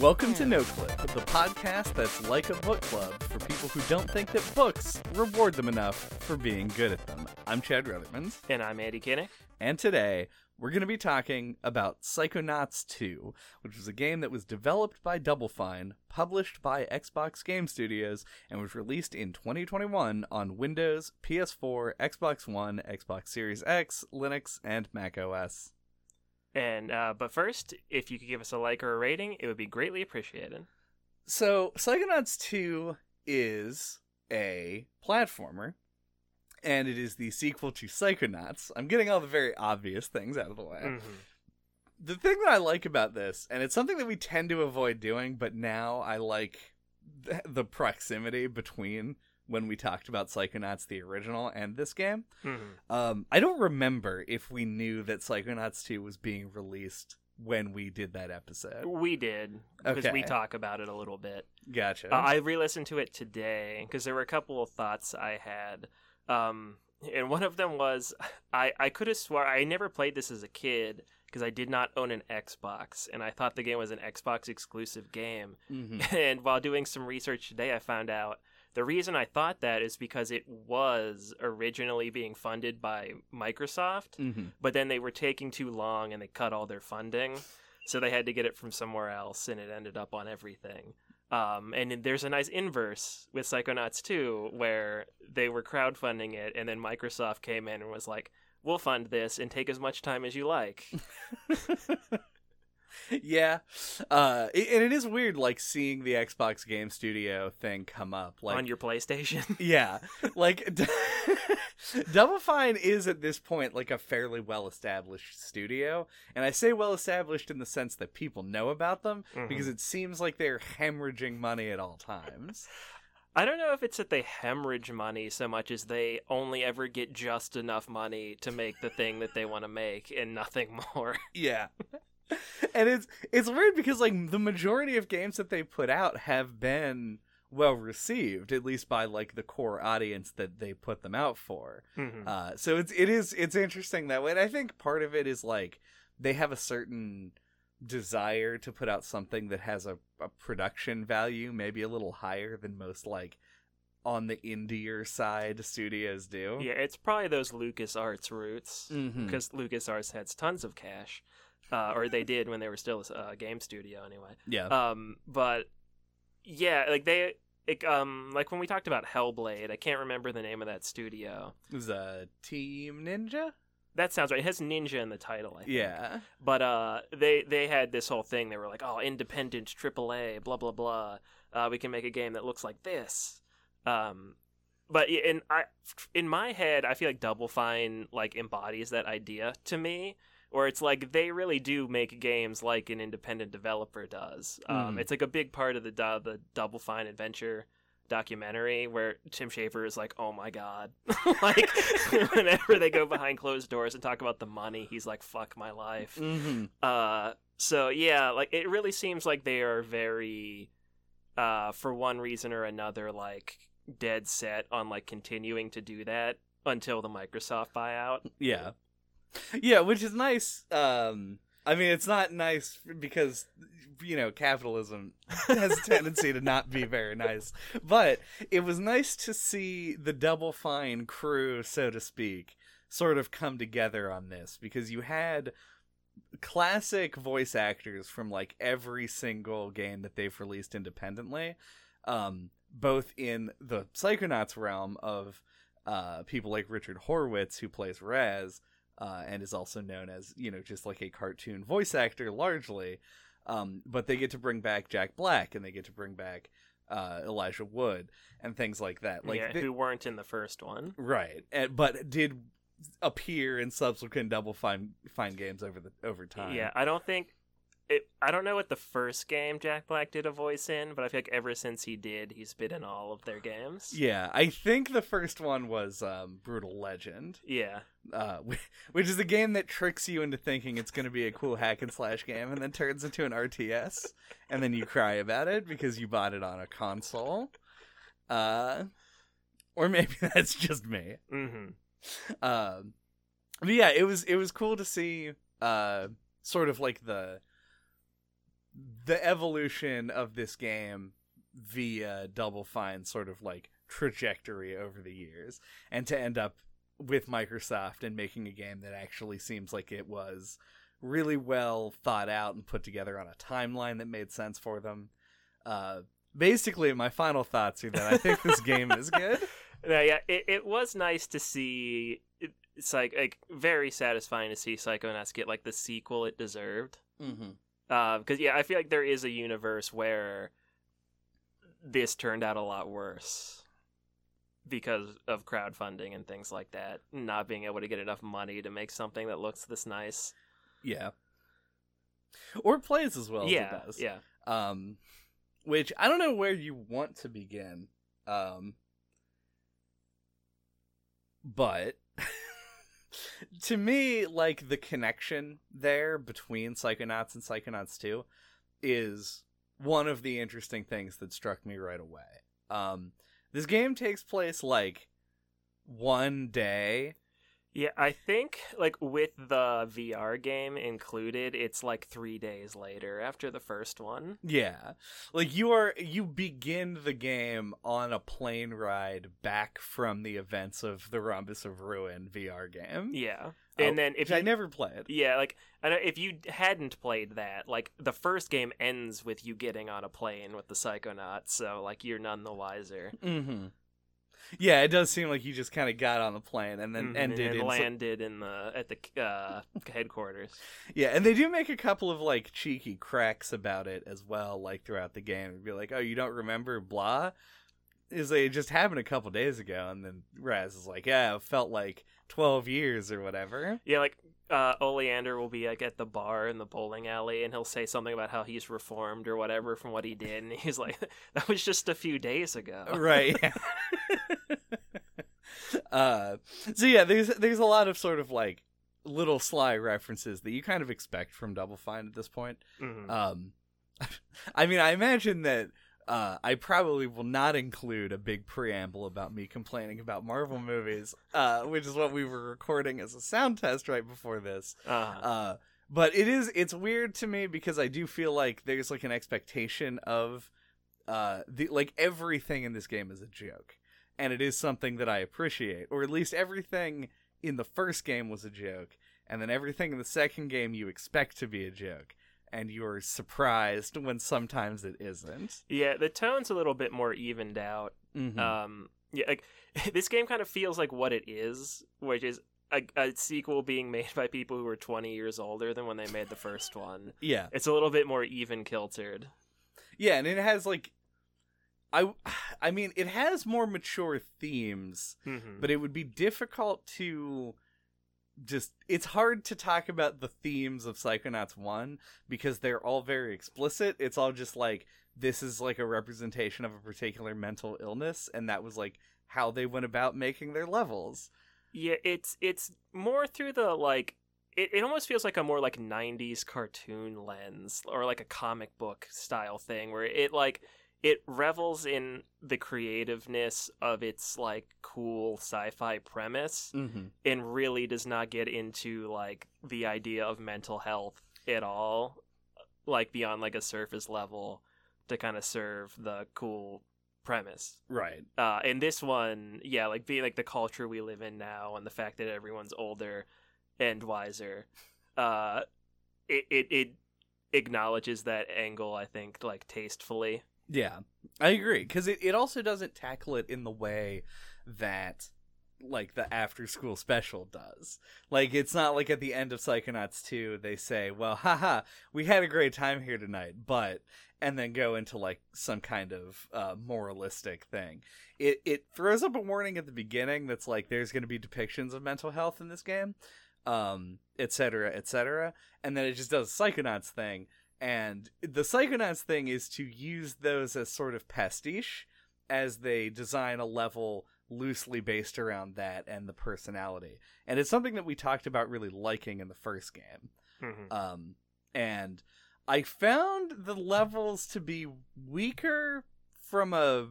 Welcome to No Clip, the podcast that's like a book club for people who don't think that books reward them enough for being good at them. I'm Chad Ruthermans, And I'm Andy Kinnick. and today we're going to be talking about Psychonauts 2, which was a game that was developed by Double Fine, published by Xbox Game Studios, and was released in 2021 on Windows, PS4, Xbox One, Xbox Series X, Linux, and Mac OS. And uh, but first, if you could give us a like or a rating, it would be greatly appreciated. So, Psychonauts 2 is a platformer, and it is the sequel to Psychonauts. I'm getting all the very obvious things out of the way. Mhm. The thing that I like about this, and it's something that we tend to avoid doing, but now I like th- the proximity between when we talked about Psychonauts, the original, and this game. Mhm. Um, I don't remember if we knew that Psychonauts 2 was being released when we did that episode. We did because we talk about it a little bit. Gotcha. Uh, I re-listened to it today because there were a couple of thoughts I had, um, and one of them was I I could have swore I never played this as a kid because I did not own an Xbox, and I thought the game was an Xbox exclusive game. Mhm. And while doing some research today, I found out the reason I thought that is because it was originally being funded by Microsoft, Mhm. but then they were taking too long and they cut all their funding. So they had to get it from somewhere else, and it ended up on everything. Um, and there's a nice inverse with Psychonauts 2, where they were crowdfunding it, and then Microsoft came in and was like, "We'll fund this and take as much time as you like." yeah uh it- and it is weird like seeing the xbox game studio thing come up like on your PlayStation. yeah like double fine is at this point like a fairly well established studio and i say well established in the sense that people know about them Mhm. because it seems like they're hemorrhaging money at all times I don't know if it's that they hemorrhage money so much as they only ever get just enough money to make the thing that they want to make and nothing more. Yeah. and it's it's weird because like the majority of games that they put out have been well received, at least by like the core audience that they put them out for. Mhm. Uh so it's it is it's interesting that way. And I think part of it is like they have a certain desire to put out something that has a, a production value maybe a little higher than most like on the indier side studios do. yeah, it's probably those LucasArts roots Mhm. because LucasArts has tons of cash, uh, or they did when they were still a uh, game studio anyway. Yeah. Um, but yeah, like they. It, um, like when we talked about Hellblade, I can't remember the name of that studio. it was a Team Ninja? That sounds right. It has ninja in the title. I think. Yeah. But uh, they they had this whole thing. They were like, "Oh, independent AAA, blah blah blah. Uh, we can make a game that looks like this." Um, but in I in my head, I feel like Double Fine like embodies that idea to me, where it's like they really do make games like an independent developer does. Um, Mhm. It's like a big part of the the Double Fine adventure documentary where Tim Schafer is like, "Oh my god!" like whenever they go behind closed doors and talk about the money, he's like, "Fuck my life." Mm-hmm. Uh, so yeah, like it really seems like they are very, uh, for one reason or another, like dead set on like continuing to do that until the Microsoft buyout. Yeah. Yeah, which is nice. Um I mean it's not nice because you know, capitalism has a tendency to not be very nice. But it was nice to see the double fine crew, so to speak, sort of come together on this because you had classic voice actors from like every single game that they've released independently. Um both in the Psychonauts realm of uh, people like Richard Horvitz, who plays Raz, uh, and is also known as, you know, just like a cartoon voice actor largely. Um, but they get to bring back Jack Black and they get to bring back uh, Elijah Wood and things like that. Like yeah, they- who weren't in the first one. right, and, but did appear in subsequent Double Fine Fine games over the over time. Yeah, I don't think it. I don't know what the first game Jack Black did a voice in, but I feel like ever since he did, he's been in all of their games. Yeah, I think the first one was um, Brutal Legend, Yeah. uh, which is a game that tricks you into thinking it's going to be a cool hack and slash game, and then turns into an RTS, and then you cry about it because you bought it on a console. Uh, or maybe that's just me. Mm-hmm. Um, but yeah, it was it was cool to see uh, sort of like the the evolution of this game via Double Fine sort of like trajectory over the years, and to end up with Microsoft and making a game that actually seems like it was really well thought out and put together on a timeline that made sense for them. Uh, basically, my final thoughts are that I think this game is good. Yeah, yeah, it, it was nice to see. It's like like very satisfying to see Psychonauts get like the sequel it deserved. Mm-hmm. Because yeah, I feel like there is a universe where this turned out a lot worse because of crowdfunding and things like that, not being able to get enough money to make something that looks this nice. Yeah. Or plays as well yeah, as it does. yeah. Um, which I don't know where you want to begin. Um, but to me, like the connection there between Psychonauts and Psychonauts 2 is one of the interesting things that struck me right away. Um, this game takes place like one day Yeah, I think like with the VR game included, it's like three days later after the first one. Yeah. Like you are you begin the game on a plane ride back from the events of the Rhombus of Ruin VR game. Yeah, Oh, and then if which I you, never played. It. Yeah, like I know if you hadn't played that, like the first game ends with you getting on a plane with the Psychonauts, so like you're none the wiser. Mm-hmm. Yeah, it does seem like you just kind of got on the plane and then Mhm, ended and in landed in the at the uh, headquarters. Yeah, and they do make a couple of like cheeky cracks about it as well, like throughout the game. It'd be like, "Oh, you don't remember blah?" Is like, it just happened a couple days ago, and then Raz is like, "Yeah, it felt like twelve years or whatever." Yeah, like uh, Oleander will be like at the bar in the bowling alley, and he'll say something about how he's reformed or whatever from what he did, and he's like, "That was just a few days ago." right. uh, so yeah, there's there's a lot of sort of like little sly references that you kind of expect from Double Fine at this point. Mhm. Um, I mean, I imagine that uh, I probably will not include a big preamble about me complaining about Marvel movies, uh, which is what we were recording as a sound test right before this. Uh-huh. Uh, but it is it's weird to me because I do feel like there's like an expectation of uh, the like everything in this game is a joke, and it is something that I appreciate, or at least everything in the first game was a joke, and then everything in the second game you expect to be a joke, and you're surprised when sometimes it isn't. Yeah, the tone's a little bit more evened out. Mhm. Um, yeah, like this game kind of feels like what it is, which is a, a sequel being made by people who were 20 years older than when they made the first one. yeah, It's a little bit more even kiltered. yeah, and it has like. I, I mean, it has more mature themes, Mhm. but it would be difficult to just it's hard to talk about the themes of Psychonauts 1 because they're all very explicit. It's all just like this is like a representation of a particular mental illness and that was like how they went about making their levels. Yeah, it's it's more through the like it, it almost feels like a more like 90s cartoon lens or like a comic book style thing where it like it revels in the creativeness of its like cool sci-fi premise Mhm. and really does not get into like the idea of mental health at all like beyond like a surface level to kind of serve the cool premise Right. uh in this one yeah like being like the culture we live in now and the fact that everyone's older and wiser uh it it, it acknowledges that angle i think like tastefully Yeah, I agree because it, it also doesn't tackle it in the way that like the after school special does. Like it's not like at the end of Psychonauts 2 they say, "Well, haha, we had a great time here tonight," but and then go into like some kind of uh, moralistic thing. It it throws up a warning at the beginning that's like there's going to be depictions of mental health in this game, um, et cetera, et cetera, and then it just does Psychonauts thing and the Psychonauts thing is to use those as sort of pastiche as they design a level loosely based around that and the personality. And it's something that we talked about really liking in the first game. Mhm. Um, and I found the levels to be weaker from a.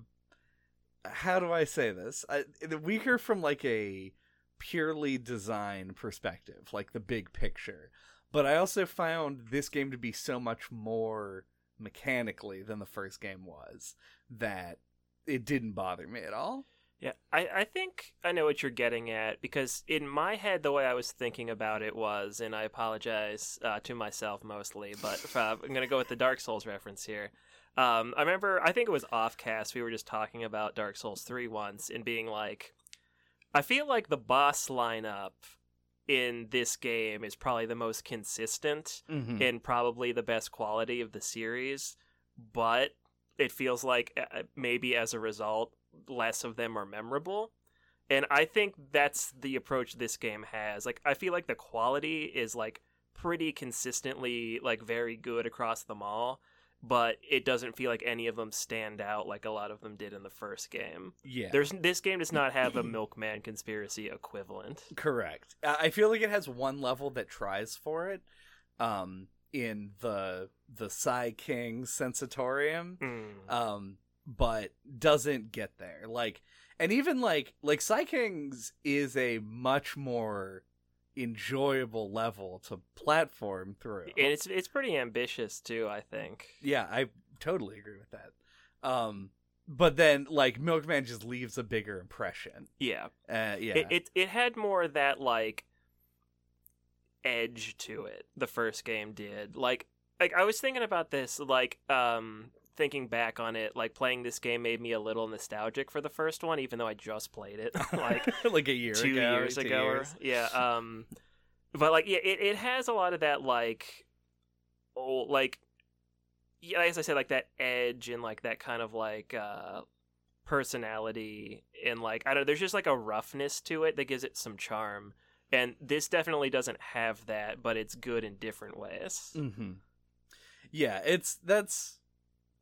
How do I say this? I, weaker from like a purely design perspective, like the big picture. But I also found this game to be so much more mechanically than the first game was that it didn't bother me at all. Yeah, I, I think I know what you're getting at because in my head, the way I was thinking about it was, and I apologize uh, to myself mostly, but uh, I'm going to go with the Dark Souls reference here. Um, I remember, I think it was offcast, we were just talking about Dark Souls 3 once and being like, I feel like the boss lineup in this game is probably the most consistent Mm-hmm. and probably the best quality of the series, but it feels like uh, maybe as a result, less of them are memorable. And I think that's the approach this game has. Like, I feel like the quality is like pretty consistently like very good across them all, but it doesn't feel like any of them stand out like a lot of them did in the first game. yeah, There's this game does not have a Milkman conspiracy equivalent. correct. I feel like it has one level that tries for it. Um, in the the PSI King Sensatorium, Mm. um, but doesn't get there. Like, and even like like PSI King's is a much more enjoyable level to platform through. and it's it's pretty ambitious too. I think. yeah, I totally agree with that. Um, but then like Milkman just leaves a bigger impression. Yeah, Uh, yeah, it, it it had more of that like edge to it. The first game did. Like like I was thinking about this. Like um thinking back on it, like playing this game made me a little nostalgic for the first one, even though I just played it like like a year two ago, years two ago. Or, yeah. Um, but like, yeah, it, it has a lot of that like, old like, yeah, as I said, like that edge and like that kind of like uh personality and like I don't know. There's just like a roughness to it that gives it some charm. And this definitely doesn't have that, but it's good in different ways. Mm-hmm. Yeah, it's that's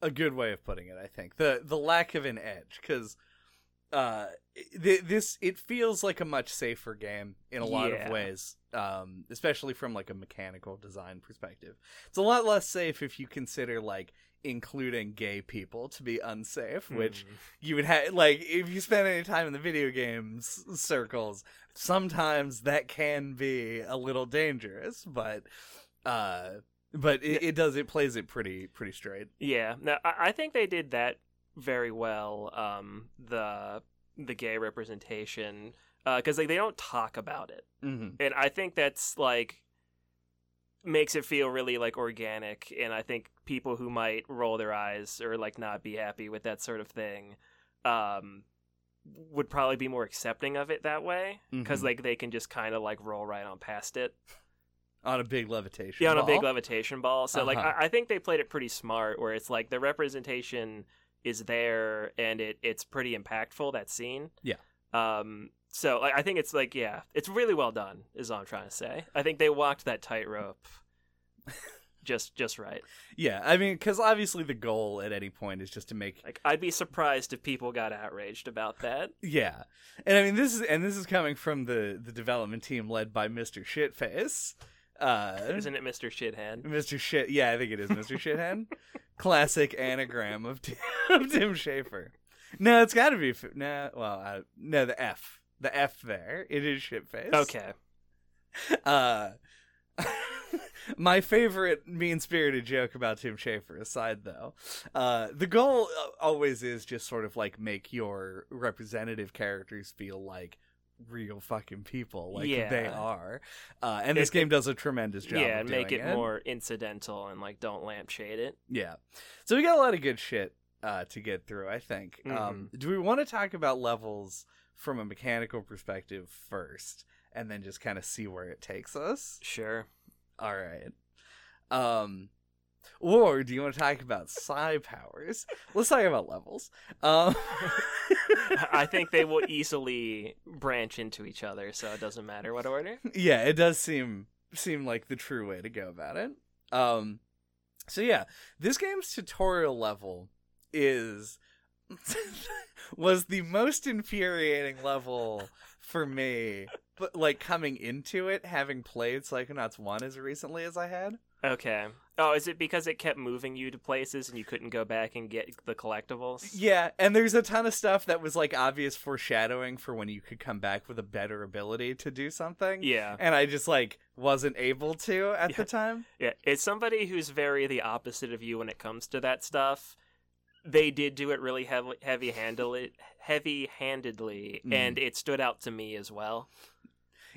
a good way of putting it. I think the the lack of an edge because uh th- this it feels like a much safer game in a lot Yeah. of ways um especially from like a mechanical design perspective it's a lot less safe if you consider like including gay people to be unsafe which Mm. you would have like if you spend any time in the video games circles sometimes that can be a little dangerous but uh but it, it does it plays it pretty pretty straight Yeah, no, I, I think they did that very well. Um, the the gay representation, because like they don't talk about it, mm-hmm. and I think that's like makes it feel really like organic. And I think people who might roll their eyes or like not be happy with that sort of thing, um, would probably be more accepting of it that way because Mhm. like they can just kind of like roll right on past it. On a big levitation ball. Yeah, on a big levitation ball. So like Uh-huh. I, I think they played it pretty smart where it's like the representation is there and it it's pretty impactful that scene. Yeah. Um so like, I think it's like yeah, it's really well done is all I'm trying to say. I think they walked that tightrope just just right. yeah i mean because obviously the goal at any point is just to make Like I'd be surprised if people got outraged about that. yeah and i mean this is and this is coming from the the development team led by mr shitface uh Isn't it Mr. Shithead? Mr. Shit. Yeah, I think it is Mr. Shithead. Classic anagram of Tim, of Tim Schafer. No, it's got to be. f- No, well, uh, no, the F. The F there. It is Shitface. Okay. Uh, my favorite mean spirited joke about Tim Schafer aside, though, uh, the goal uh, always is just sort of like make your representative characters feel like real fucking people, like Yeah. they are. Uh, and this It- game does a tremendous job. yeah, make doing it more incidental and like don't lampshade it. Yeah. So we got a lot of good shit uh, to get through, I think. Mm-hmm. Um, do we want to talk about levels from a mechanical perspective first and then just kind of see where it takes us? Sure. All right. Um, or do you want to talk about psi powers? Let's talk about levels. Um, I think they will easily branch into each other, so it doesn't matter what order. yeah, it does seem seem like the true way to go about it. Um, so yeah, this game's tutorial level is was the most infuriating level for me. But like coming into it, having played Psychonauts one as recently as I had, Okay. Oh, is it because it kept moving you to places and you couldn't go back and get the collectibles? Yeah, and there's a ton of stuff that was like obvious foreshadowing for when you could come back with a better ability to do something. Yeah. And I just like wasn't able to at Yeah. the time. Yeah. It's somebody who's very the opposite of you when it comes to that stuff. They did do it really heavy heavy handedly heavy handedly Mhm. and it stood out to me as well.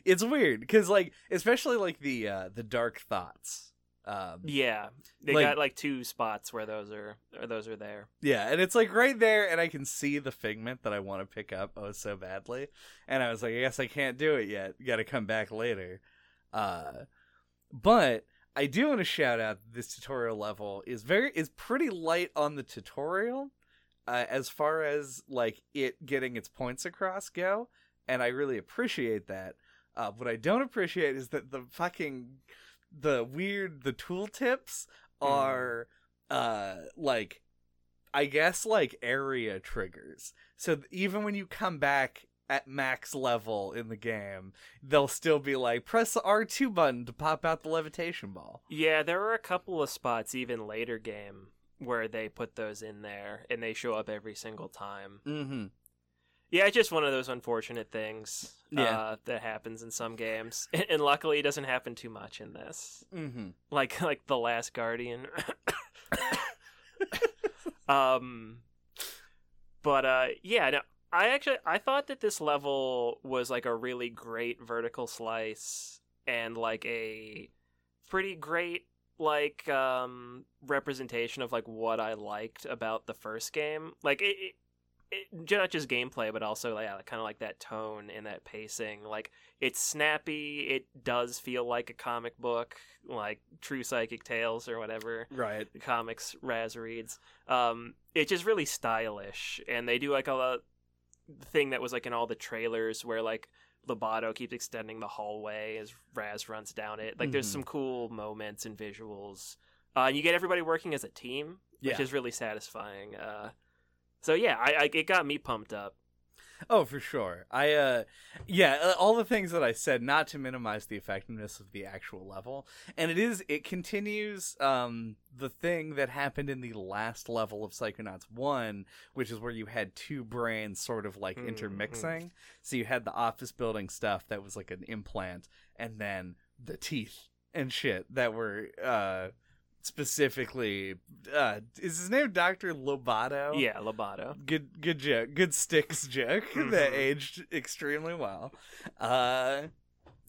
It's weird cuz like especially like the uh the dark thoughts. Um Yeah. They Like- got like two spots where those are or those are there. Yeah, and it's like right there, and I can see the figment that I want to pick up oh so badly, and I was like, I guess I can't do it yet. Got to come back later. Uh, but I do want to shout out this tutorial level is very is pretty light on the tutorial, uh, as far as like it getting its points across go, and I really appreciate that. Uh, what I don't appreciate is that the fucking the weird the tooltips are uh like I guess like area triggers. So th- even when you come back at max level in the game, they'll still be like press the R2 button to pop out the levitation ball. Yeah, there are a couple of spots even later game where they put those in there and they show up every single time. Mhm. Yeah, it's just one of those unfortunate things Yeah. uh, that happens in some games, and luckily it doesn't happen too much in this. Mhm. Like like the Last Guardian. um, but uh, yeah, no, I actually I thought that this level was like a really great vertical slice and like a pretty great like um representation of like what I liked about the first game. Like it, it, it not just gameplay, but also yeah, kind of like that tone and that pacing. Like it's snappy. It does feel like a comic book, like True Psychic Tales or whatever Right. the comics Raz reads. Um, it's just really stylish, and they do like a thing that was like in all the trailers where like Lobato keeps extending the hallway as Raz runs down it. Like there's Mhm. some cool moments and visuals. Uh, and you get everybody working as a team, which Yeah. is really satisfying. Uh, so yeah, I, I it got me pumped up. Oh, for sure. I uh yeah, uh, all the things that I said not to minimize the effectiveness of the actual level. And it is it continues um the thing that happened in the last level of Psychonauts 1, which is where you had two brains sort of like Mhm. intermixing. So you had the office building stuff that was like an implant and then the teeth and shit that were uh specifically uh is his name Dr. Lobato? Yeah, Lobato. good good joke good sticks joke that Mhm. aged extremely well uh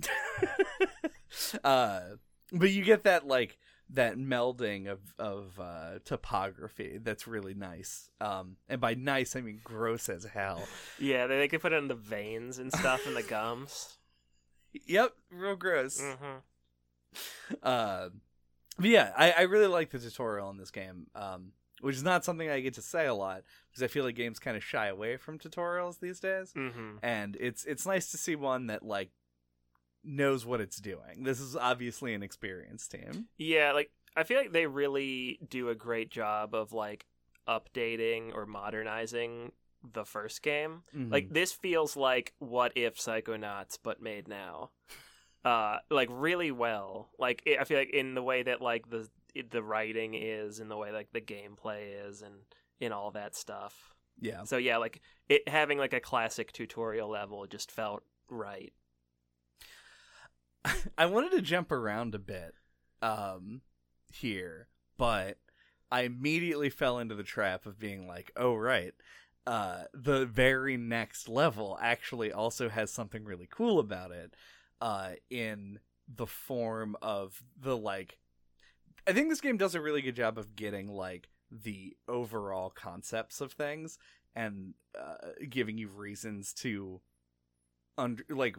uh but you get that like that melding of of uh topography that's really nice um and by nice i mean gross as hell Yeah, they, they could put it in the veins and stuff and the gums. yep real gross hmm uh but yeah I, I really like the tutorial in this game um which is not something i get to say a lot because i feel like games kind of shy away from tutorials these days hmm and it's it's nice to see one that like knows what it's doing. This is obviously an experienced team. Yeah, like I feel like they really do a great job of like updating or modernizing the first game. Mm-hmm. Like this feels like what if Psychonauts but made now. Uh like really well. Like it, I feel like in the way that like the the writing is in the way like the gameplay is and in all that stuff. yeah, So yeah, like it having like a classic tutorial level just felt right. I wanted to jump around a bit um here, but I immediately fell into the trap of being like, "Oh right, uh the very next level actually also has something really cool about it uh in the form of the like I think this game does a really good job of getting like the overall concepts of things and uh, giving you reasons to under like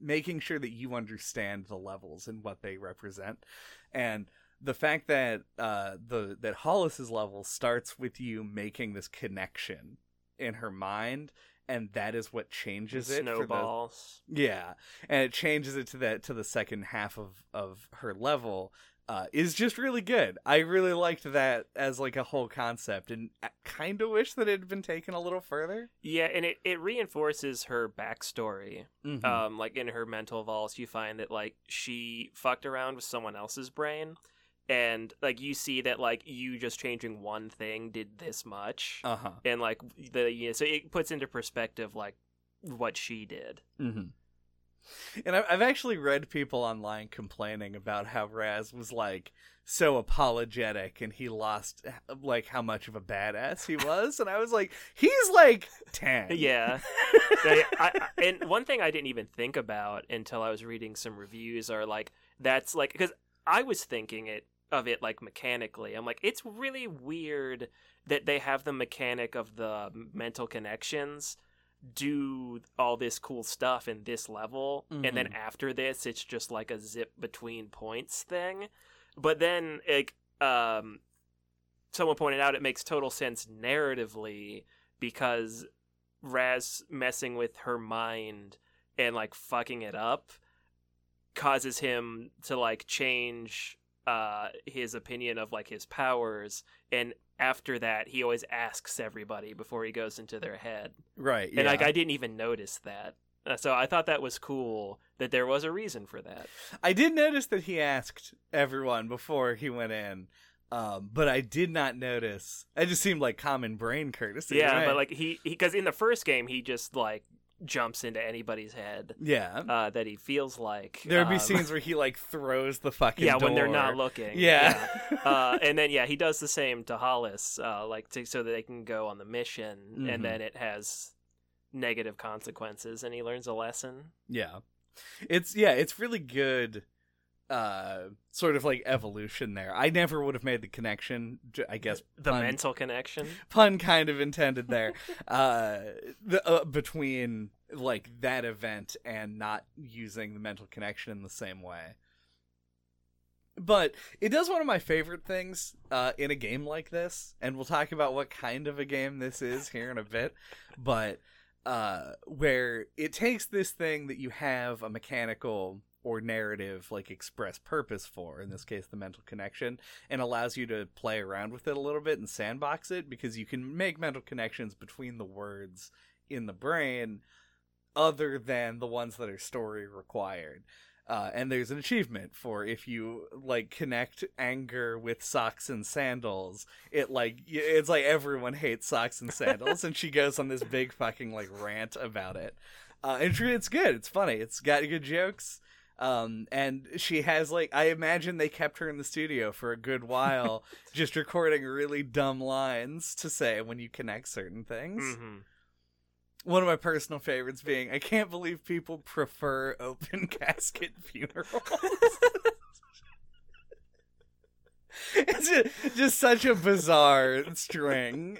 making sure that you understand the levels and what they represent. And the fact that uh the that Hollis's level starts with you making this connection in her mind and that is what changes it for the Snowballs. yeah, and it changes it to that to the second half of of her level. Uh, is just really good. I really liked that as like a whole concept, and kind of wish that it had been taken a little further. Yeah, and it, it reinforces her backstory. Mm-hmm. um like in her mental vaults you find that like she fucked around with someone else's brain and like you see that like you just changing one thing did this much, Uh huh. and like the you know, so it puts into perspective like what she did. Mm-hmm. And I've actually read people online complaining about how Raz was like so apologetic and he lost like how much of a badass he was, and I was like, he's like ten. Yeah. I, I, and one thing I didn't even think about until I was reading some reviews are like that's like because I was thinking it of it like mechanically. I'm like it's really weird that they have the mechanic of the mental connections do all this cool stuff in this level and then Mhm. after this it's just like a zip between points thing but then like um someone pointed out it makes total sense narratively because Raz messing with her mind and like fucking it up causes him to like change uh his opinion of like his powers and after that he always asks everybody before he goes into their head Right. Yeah. and like I didn't even notice that Uh, so I thought that was cool that there was a reason for that I did notice that he asked everyone before he went in. Um, but I did not notice. It just seemed like common brain courtesy. yeah right? but like he because in the first game he just like jumps into anybody's head yeah, uh, that he feels like there'd be um, scenes where he like throws the fucking yeah when they're not looking Yeah, uh, and then yeah he does the same to hollis uh, like to, so that they can go on the mission Mhm. and then it has negative consequences and he learns a lesson yeah. It's yeah, it's really good. Uh, sort of like evolution there. I never would have made the connection. I guess the pun, mental connection pun kind of intended there. uh, the uh, between like that event and not using the mental connection in the same way. But it does one of my favorite things uh, in a game like this, and we'll talk about what kind of a game this is here in a bit. But uh, where it takes this thing that you have a mechanical or narrative like express purpose for in this case the mental connection and allows you to play around with it a little bit and sandbox it because you can make mental connections between the words in the brain other than the ones that are story required. Uh, and there's an achievement for if you like connect anger with socks and sandals it like it's like everyone hates socks and sandals and she goes on this big fucking like rant about it. Uh, and it's good it's funny it's got good jokes um and she has like i imagine they kept her in the studio for a good while just recording really dumb lines to say when you connect certain things. Hmm one of my personal favorites being i can't believe people prefer open casket funerals. It's just, just such a bizarre string.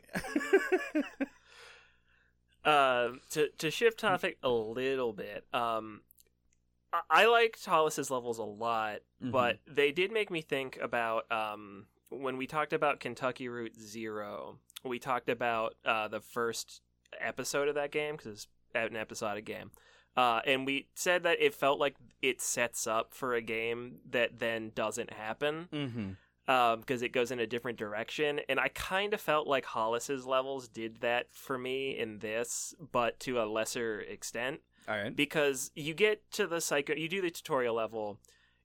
Uh, to to shift topic a little bit um I, liked hollis's levels a lot Mm-hmm. but they did make me think about um, when we talked about Kentucky Route Zero. We talked about uh, the first episode of that game because it's an episodic game, uh, and we said that it felt like it sets up for a game that then doesn't happen mm-hmm. because it goes in a different direction. And I kind of felt like Hollis's levels did that for me in this, but to a lesser extent all right. Because you get to the psycho you do the tutorial level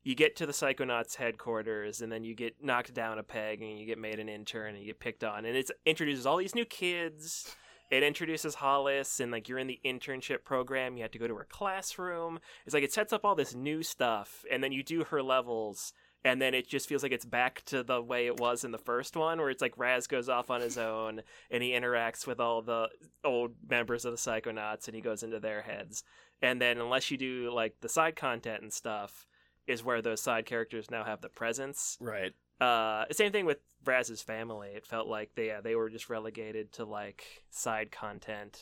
you get to the psychonauts headquarters and then you get knocked down a peg and you get made an intern and you get picked on. And it introduces all these new kids. It introduces hollis and like you're in the internship program. You have to go to her classroom. It's like it sets up all this new stuff and then you do her levels and then it just feels like it's back to the way it was in the first one where it's like raz goes off on his own and he interacts with all the old members of the psychonauts and he goes into their heads. And then unless you do like the side content and stuff is where those side characters now have the presence. Right. Uh same thing with Raz's family. It felt like they yeah, they were just relegated to like side content.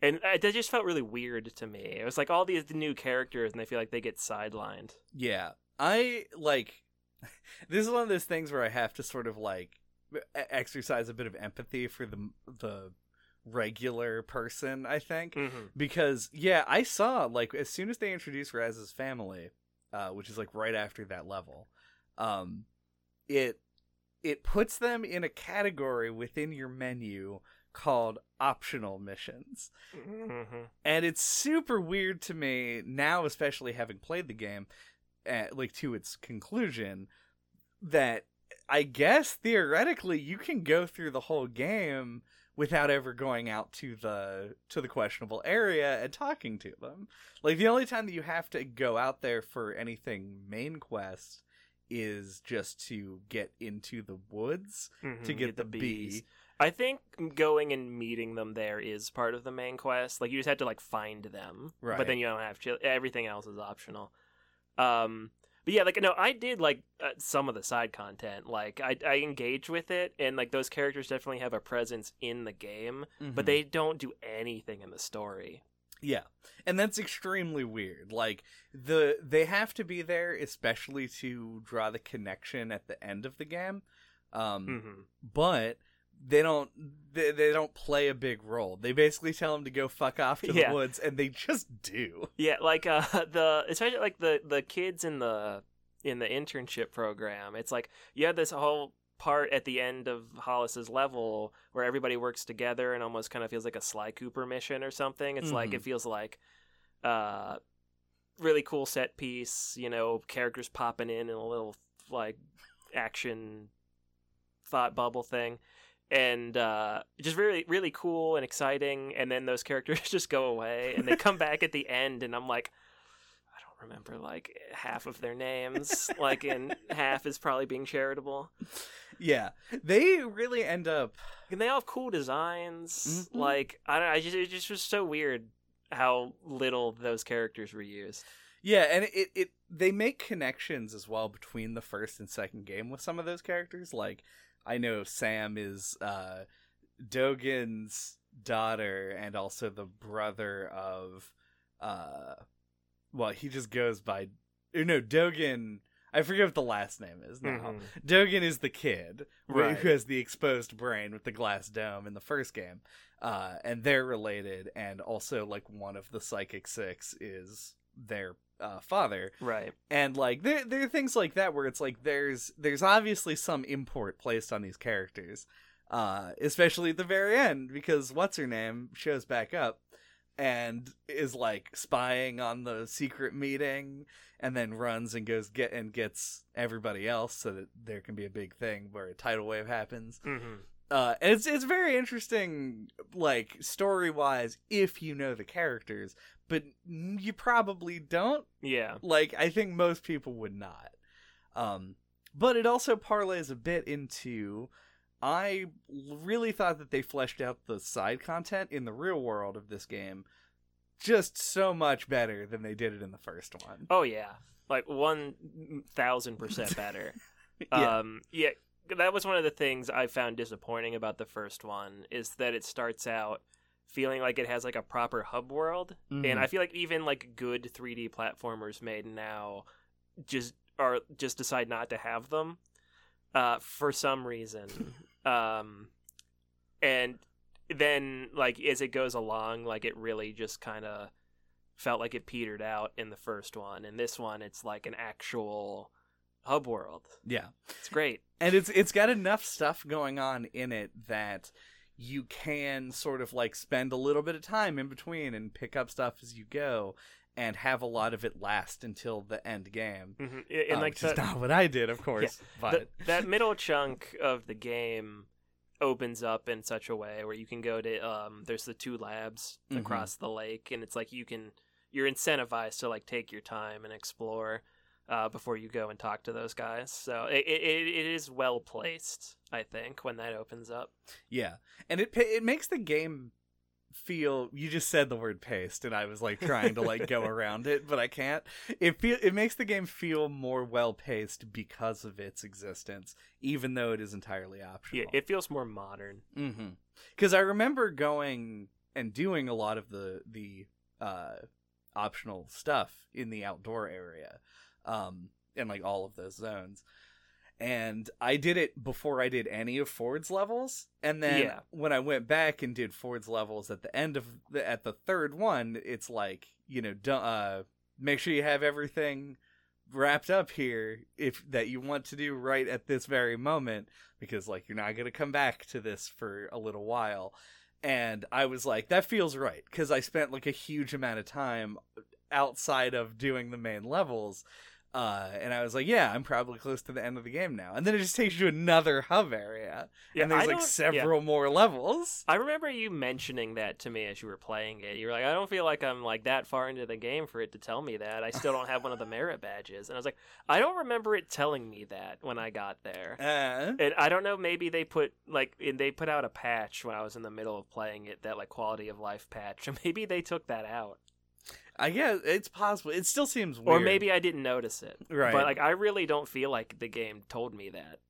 And uh, that just felt really weird to me. It was like all these new characters and they feel like they get sidelined. Yeah, I like. This is one of those things where I have to sort of like exercise a bit of empathy for the the regular person. I think mm-hmm. because yeah, I saw like as soon as they introduced Raz's family, uh, which is like right after that level, um, it it puts them in a category within your menu called optional missions. Mm-hmm. and it's super weird to me now especially having played the game uh, like to its conclusion that I guess theoretically you can go through the whole game without ever going out to the to the questionable area and talking to them. Like the only time that you have to go out there for anything main quest is just to get into the woods Mhm, to get, the, bees. bee. I think going and meeting them there is part of the main quest. Like you just have to like find them, Right. but then you don't have to. Everything else is optional. Um, but yeah, like no, I did like uh, some of the side content. Like I I engage with it, and like those characters definitely have a presence in the game, but Mhm. they don't do anything in the story. Yeah. And that's extremely weird. Like the they have to be there especially to draw the connection at the end of the game. Um hmm but they don't they, they don't play a big role. They basically tell them to go fuck off to Yeah. the woods and they just do. Yeah, like uh the especially like the the kids in the in the internship program. It's like you have this whole part at the end of Hollis's level where everybody works together and almost kind of feels like a Sly Cooper mission or something. It's like it feels like uh really cool set piece, you know, characters popping in and a little like action thought bubble thing. And uh, just really, really cool and exciting. And then those characters just go away, and they come back at the end, and I'm like, I don't remember like half of their names. like, and half is probably being charitable. Yeah. They really end up And they all have cool designs. Mhm. Like, I don't. I just it just was so weird how little those characters were used. Yeah, and it, it they make connections as well between the first and second game with some of those characters. Like I know Sam is uh Dogen's daughter and also the brother of uh well, he just goes by no, Dogen I forget what the last name is now. Mhm. Dogen is the kid Right. who has the exposed brain with the glass dome in the first game. Uh, and they're related, and also like one of the psychic six is their uh, father. Right. And like there there are things like that where it's like there's there's obviously some import placed on these characters. Uh, especially at the very end, because what's her name shows back up and is like spying on the secret meeting and then runs and goes get and gets everybody else so that there can be a big thing where a tidal wave happens. hmm Uh, it's it's very interesting, like story wise, if you know the characters, but you probably don't. Yeah. Like I think most people would not. Um, but it also parlays a bit into. I really thought that they fleshed out the side content in the real world of this game just so much better than they did it in the first one. Oh yeah, like one thousand percent better. Yeah. Um, yeah, that was one of the things I found disappointing about the first one is that it starts out feeling like it has like a proper hub world, and Mhm. I feel like even like good 3D platformers made now just are just decide not to have them uh, for some reason. um, and then like as it goes along, like it really just kind of felt like it petered out in the first one. And this one, it's like an actual hub world. yeah. It's great. and it's it's got enough stuff going on in it that you can sort of like spend a little bit of time in between and pick up stuff as you go and have a lot of it last until the end game hmm And Uh, like which is the, not what i did of course but the- that middle chunk of the game opens up in such a way where you can go to um there's the two labs Mhm. across the lake and it's like you can you're incentivized to like take your time and explore uh, before you go and talk to those guys. So it, it, it is well placed i think when that opens up. Yeah. And it it makes the game feel you just said the word paced and i was like trying to like go around it but i can't. It feel it makes the game feel more well paced because of its existence even though it is entirely optional. Yeah it feels more modern. Mm-hmm. Because I remember going and doing a lot of the the uh, optional stuff in the outdoor area, um, in like all of those zones. And I did it before I did any of Ford's levels, and then Yeah. when I went back and did Ford's levels at the end of the at the third one, it's like you know, uh, make sure you have everything wrapped up here if that you want to do right at this very moment because like you're not going to come back to this for a little while and i was like that feels right because i spent like a huge amount of time outside of doing the main levels Uh, and I was like, yeah, I'm probably close to the end of the game now. And then it just takes you to another hub area. Yeah, and there's I like several more levels. I remember you mentioning that to me as you were playing it. You were like, I don't feel like I'm like that far into the game for it to tell me that. I still don't have one of the merit badges. And I was like, I don't remember it telling me that when I got there. Uh, And I don't know, maybe they put like and they put out a patch when I was in the middle of playing it, that like quality of life patch. And maybe they took that out. I guess it's possible. It still seems weird. Or maybe I didn't notice it. Right. But like I really don't feel like the game told me that.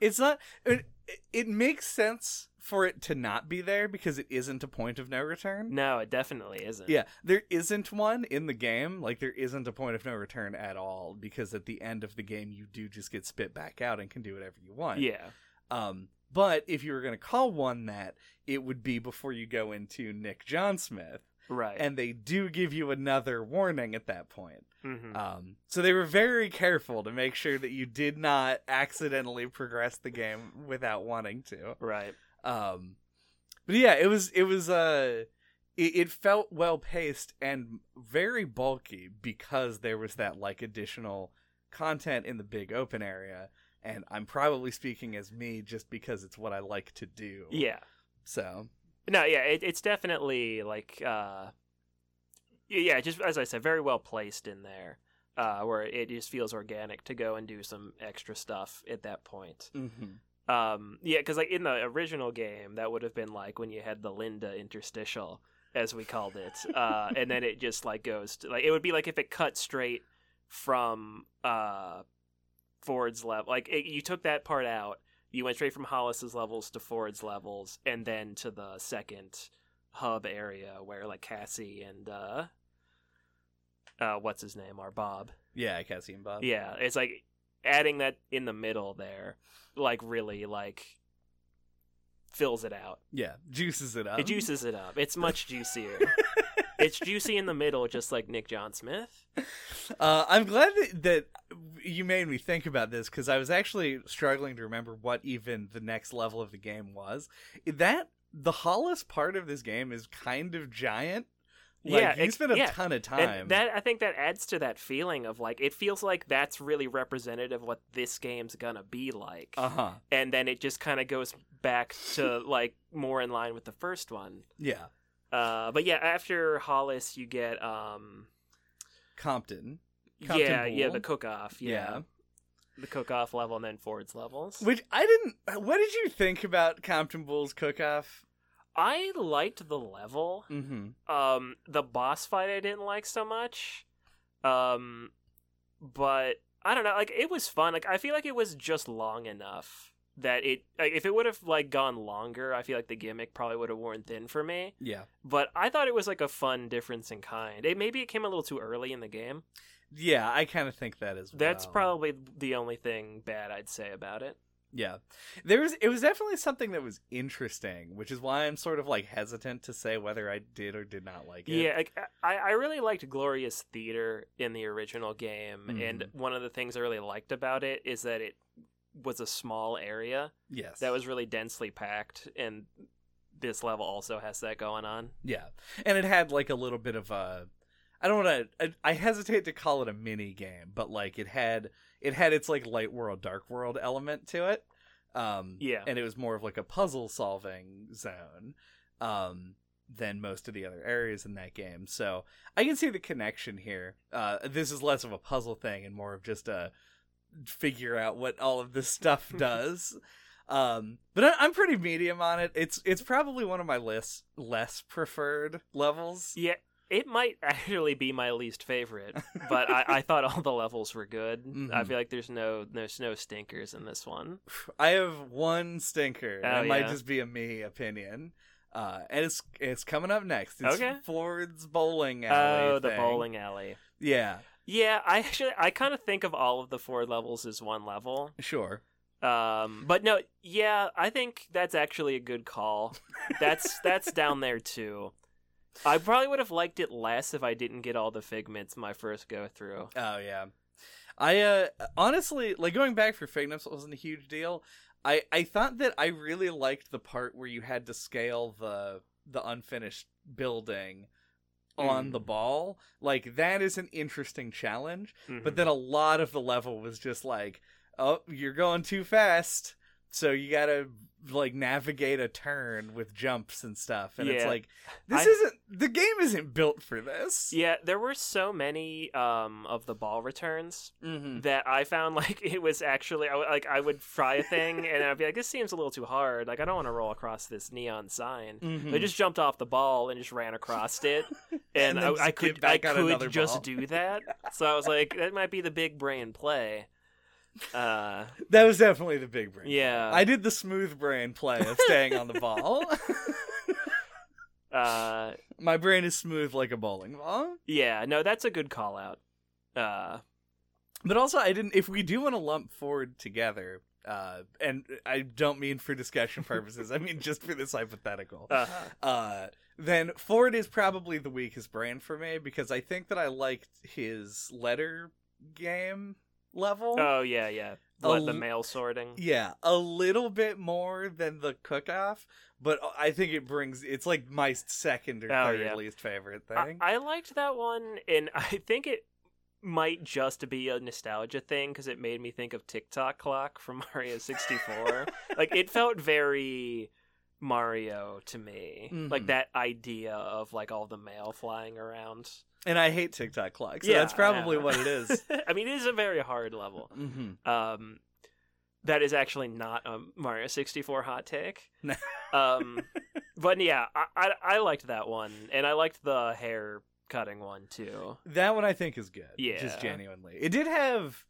it's not. It, it makes sense for it to not be there because it isn't a point of no return. No, it definitely isn't. Yeah, there isn't one in the game. Like there isn't a point of no return at all because at the end of the game you do just get spit back out and can do whatever you want. Yeah. Um, but if you were going to call one that, it would be before you go into Nick John Smith, Right. and they do give you another warning at that point. Mhm. Um, so they were very careful to make sure that you did not accidentally progress the game without wanting to. right. Um, but yeah, it was it was uh, it, it felt well paced and very bulky because there was that like additional content in the big open area. And I'm probably speaking as me just because it's what I like to do. Yeah. So No, yeah, it, it's definitely like uh yeah, just as I said, very well placed in there. Uh where it just feels organic to go and do some extra stuff at that point. mhm. Um yeah, cuz like in the original game that would have been like when you had the Linda interstitial as we called it. Uh and then it just like goes to like it would be like if it cut straight from uh Ford's level. Like it, you took that part out you went straight from Hollis's levels to Ford's levels, and then to the second hub area where like Cassie and uh, uh, what's his name are Bob. yeah, Cassie and Bob. Yeah, it's like adding that in the middle there, like really like fills it out. yeah, juices it up. It juices it up. It's much juicier. it's juicy in the middle, just like Nick John Smith. Uh, I'm glad that, that you made me think about this because I was actually struggling to remember what even the next level of the game was. That the Hollis part of this game is kind of giant. Like, Yeah, you spent a yeah. ton of And time. that I think that adds to that feeling of like it feels like that's really representative of what this game's gonna be like. uh huh. and then it just kind of goes back to like more in line with the first one. Yeah, Uh, but yeah, after Hollis, you get um, Compton. Compton yeah, yeah, the cook off, yeah. Yeah. the cook off level, and then Ford's levels. Which I didn't. What did you think about Compton Boole's cook-off? I liked the level. Mm-hmm. Um, the boss fight I didn't like so much. Um, but I don't know, like it was fun. Like I feel like it was just long enough that it. If it would have like gone longer, I feel like the gimmick probably would have worn thin for me. Yeah. but I thought it was like a fun difference in kind. It maybe it came a little too early in the game. Yeah, I kind of think that as well. That's probably the only thing bad I'd say about it. Yeah. There was it was definitely something that was interesting, which is why I'm sort of like hesitant to say whether I did or did not like it. Yeah, I I really liked Gloria's Theater in the original game, and Mhm. one of the things I really liked about it is that it was a small area Yes. that was really densely packed, and this level also has that going on. Yeah. And it had like a little bit of a I don't want to I, I hesitate to call it a mini game, but like it had it had its like light world dark world element to it. Um Yeah. and it was more of like a puzzle solving zone um than most of the other areas in that game. So, I can see the connection here. Uh this is less of a puzzle thing and more of just a figure out what all of this stuff does. Um, but I, I'm pretty medium on it. It's it's probably one of my less less preferred levels. Yeah, it might actually be my least favorite, but I, I thought all the levels were good. I Mhm. feel like there's no there's no stinkers in this one. I have one stinker. Oh, it might just be a me opinion. Uh, and it's it's coming up next. It's Okay. Ford's bowling alley. Oh, the bowling alley. Yeah, Yeah, I actually I kind of think of all of the four levels as one level. sure. Um, but no, yeah, I think that's actually a good call. That's that's down there too. I probably would have liked it less if I didn't get all the figments my first go through. Oh yeah. I uh honestly like going back for figments wasn't a huge deal. I I thought that I really liked the part where you had to scale the the unfinished building on Mm. the ball, like that is an interesting challenge. Mhm. But then a lot of the level was just like, oh, you're going too fast, so you gotta like navigate a turn with jumps and stuff. And it's like, this I- isn't the game isn't built for this. yeah, there were so many um of the ball returns Mm-hmm. that I found like it was actually I, like I would try a thing and I'd be like this seems a little too hard like I don't want to roll across this neon sign Mm-hmm. they just jumped off the ball and just ran across it and, then I, I could I could just ball. do that so I was like that might be the big brain play uh That was definitely the big brain. yeah I did the smooth brain play of staying on the ball. uh My brain is smooth like a bowling ball. yeah no that's a good call out uh But also, I didn't. If we do want to lump Ford together, uh, and I don't mean for discussion purposes, I mean just for this hypothetical. uh Uh, then Ford is probably the weakest brain for me because I think that I liked his letter game level. oh yeah yeah A what the mail sorting Yeah, a little bit more than the cook off, but I think it brings it's like my second or Oh, third yeah. least favorite thing. I liked that one, and I think it might just be a nostalgia thing because it made me think of Tick Tock Clock from Mario 64. like it felt very Mario to me, like Mhm. that idea of like all the mail flying around. And I hate Tick Tock Clock, so that's probably yeah. what it is. I mean, it is a very hard level. hmm Um, that is actually not a Mario 64 hot take. Um, but yeah, I, I I liked that one, and I liked the hair cutting one too. That one I think is good. Yeah. just genuinely, it did have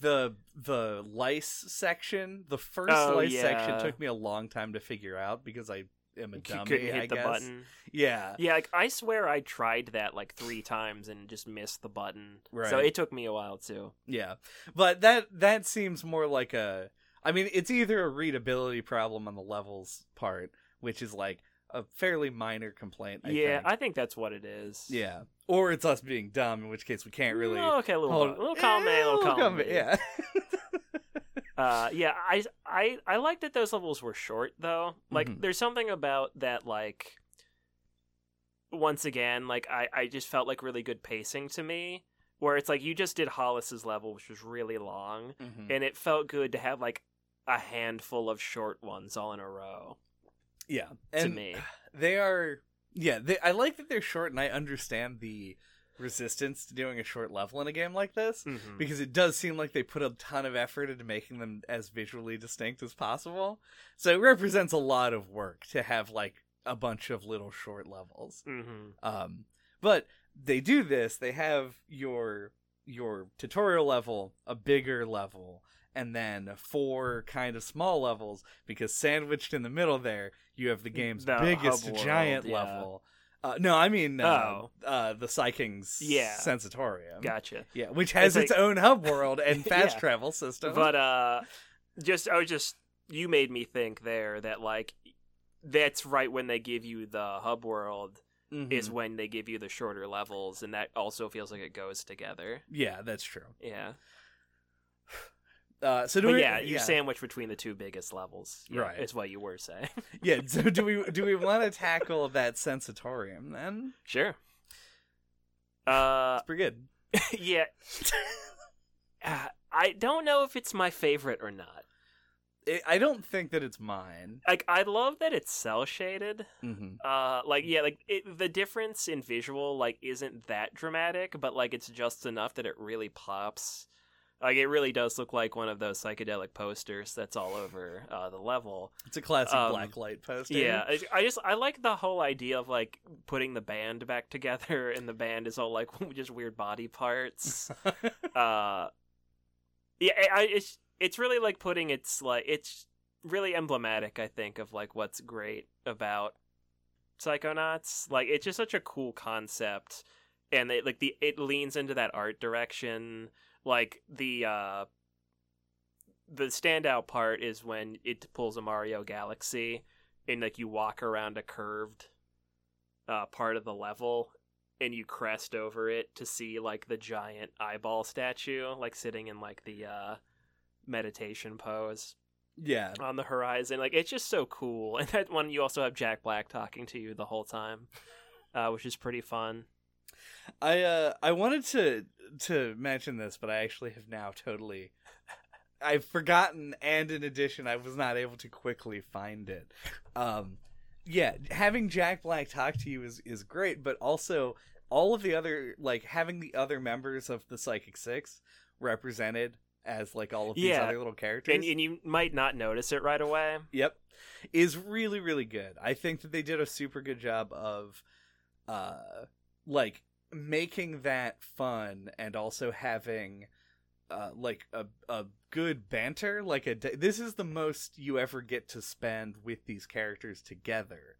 the the lice section. The first Oh, lice section took me a long time to figure out because I am a dummy. couldn't hit I the guess. button. Yeah, Yeah, like I swear I tried that like three times and just missed the button. Right. So it took me a while too. yeah, but that that seems more like a. I mean, it's either a readability problem on the levels part, which is like a fairly minor complaint. I yeah, think. I think that's what it is. yeah, or it's us being dumb, in which case we can't really. Oh, okay, a little, hold- a little column A, Eh, little column B. B, Yeah. Uh, yeah, I, I, I liked that those levels were short though. Like, Mhm. there's something about that. Like, once again, like I, I just felt like really good pacing to me. Where it's like you just did Hollis's level, which was really long, Mhm. and it felt good to have like a handful of short ones all in a row. Yeah, To and me, they are. Yeah, they, I like that they're short, and I understand the resistance to doing a short level in a game like this Mhm. because it does seem like they put a ton of effort into making them as visually distinct as possible. So it represents a lot of work to have like a bunch of little short levels. Mhm. Um, but they do this. They have your your tutorial level, a bigger level, and then four kind of small levels. Because sandwiched in the middle there, you have the game's The biggest hub world, giant yeah. level. Uh, no, I mean uh, Oh. uh, the PSI King's Yeah. Sensatorium. Gotcha. Yeah, which has It's its like- own hub world and fast Yeah. travel system. But uh, just I was just you made me think there that like that's right when they give you the hub world Mhm. is when they give you the shorter levels, and that also feels like it goes together. yeah, that's true. Yeah, Uh, so do but we, yeah, you sandwich between the two biggest levels. Yeah, Right. is what you were saying. yeah. So do we do we want to tackle that sensatorium then? sure. Uh, It's pretty good. yeah. Uh, I don't know if it's my favorite or not. I I don't think that it's mine. Like, I love that it's cell shaded. Mm-hmm. Uh, like yeah, like it, the difference in visual like isn't that dramatic, but like it's just enough that it really pops. Like it really does look like one of those psychedelic posters that's all over uh, the level. It's a classic Um, black light poster. Yeah, I, I just I like the whole idea of like putting the band back together, and the band is all like just weird body parts. uh, yeah, I, I it's it's really like putting it's like it's really emblematic. I think of like what's great about Psychonauts. Like it's just such a cool concept, and it like the it leans into that art direction. Like the uh the standout part is when it pulls a Mario Galaxy and like you walk around a curved uh part of the level and you crest over it to see like the giant eyeball statue like sitting in like the uh meditation pose yeah. on the horizon like it's just so cool and that one you also have Jack Black talking to you the whole time uh, which is pretty fun. I uh I wanted to to mention this, but I actually have now totally I've forgotten and in addition I was not able to quickly find it. Um yeah, having Jack Black talk to you is is great, but also all of the other like having the other members of the Psychic Six represented as like all of these Yeah. other little characters. And, and you might not notice it right away. Yep. Is really, really good. I think that they did a super good job of uh like making that fun and also having uh like a a good banter like a this is the most you ever get to spend with these characters together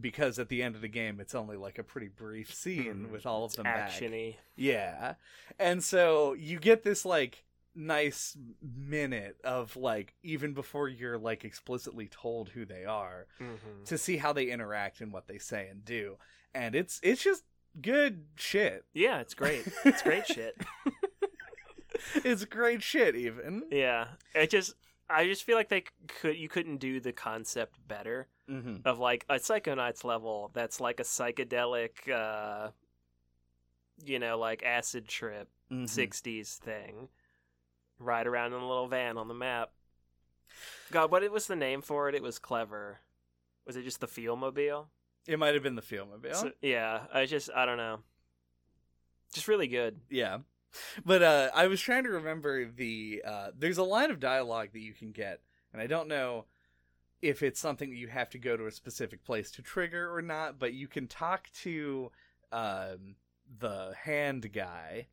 because at the end of the game it's only like a pretty brief scene Mhm. with all of them back. Actiony. Yeah. And so you get this like nice minute of like even before you're like explicitly told who they are hmm to see how they interact and what they say and do. And it's it's just good shit. Yeah, it's great. It's great shit. it's great shit even. Yeah, it just I just feel like they could you couldn't do the concept better hmm of like a Psychonauts level that's like a psychedelic, uh, you know, like acid trip Mm-hmm. '60s thing. Ride around in a little van on the map. God, what it was the name for it? It was clever. Was it just the Feel Mobile? It might have been the Filmobile. So- yeah, I just I don't know. Just really good. Yeah. But uh I was trying to remember the uh there's a line of dialogue that you can get and I don't know if it's something that you have to go to a specific place to trigger or not, but you can talk to um the hand guy,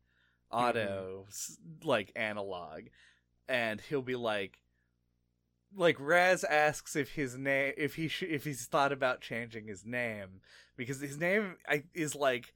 Otto, s like analog, and he'll be like like Raz asks if his name if he sh- if he's thought about changing his name because his name I, is like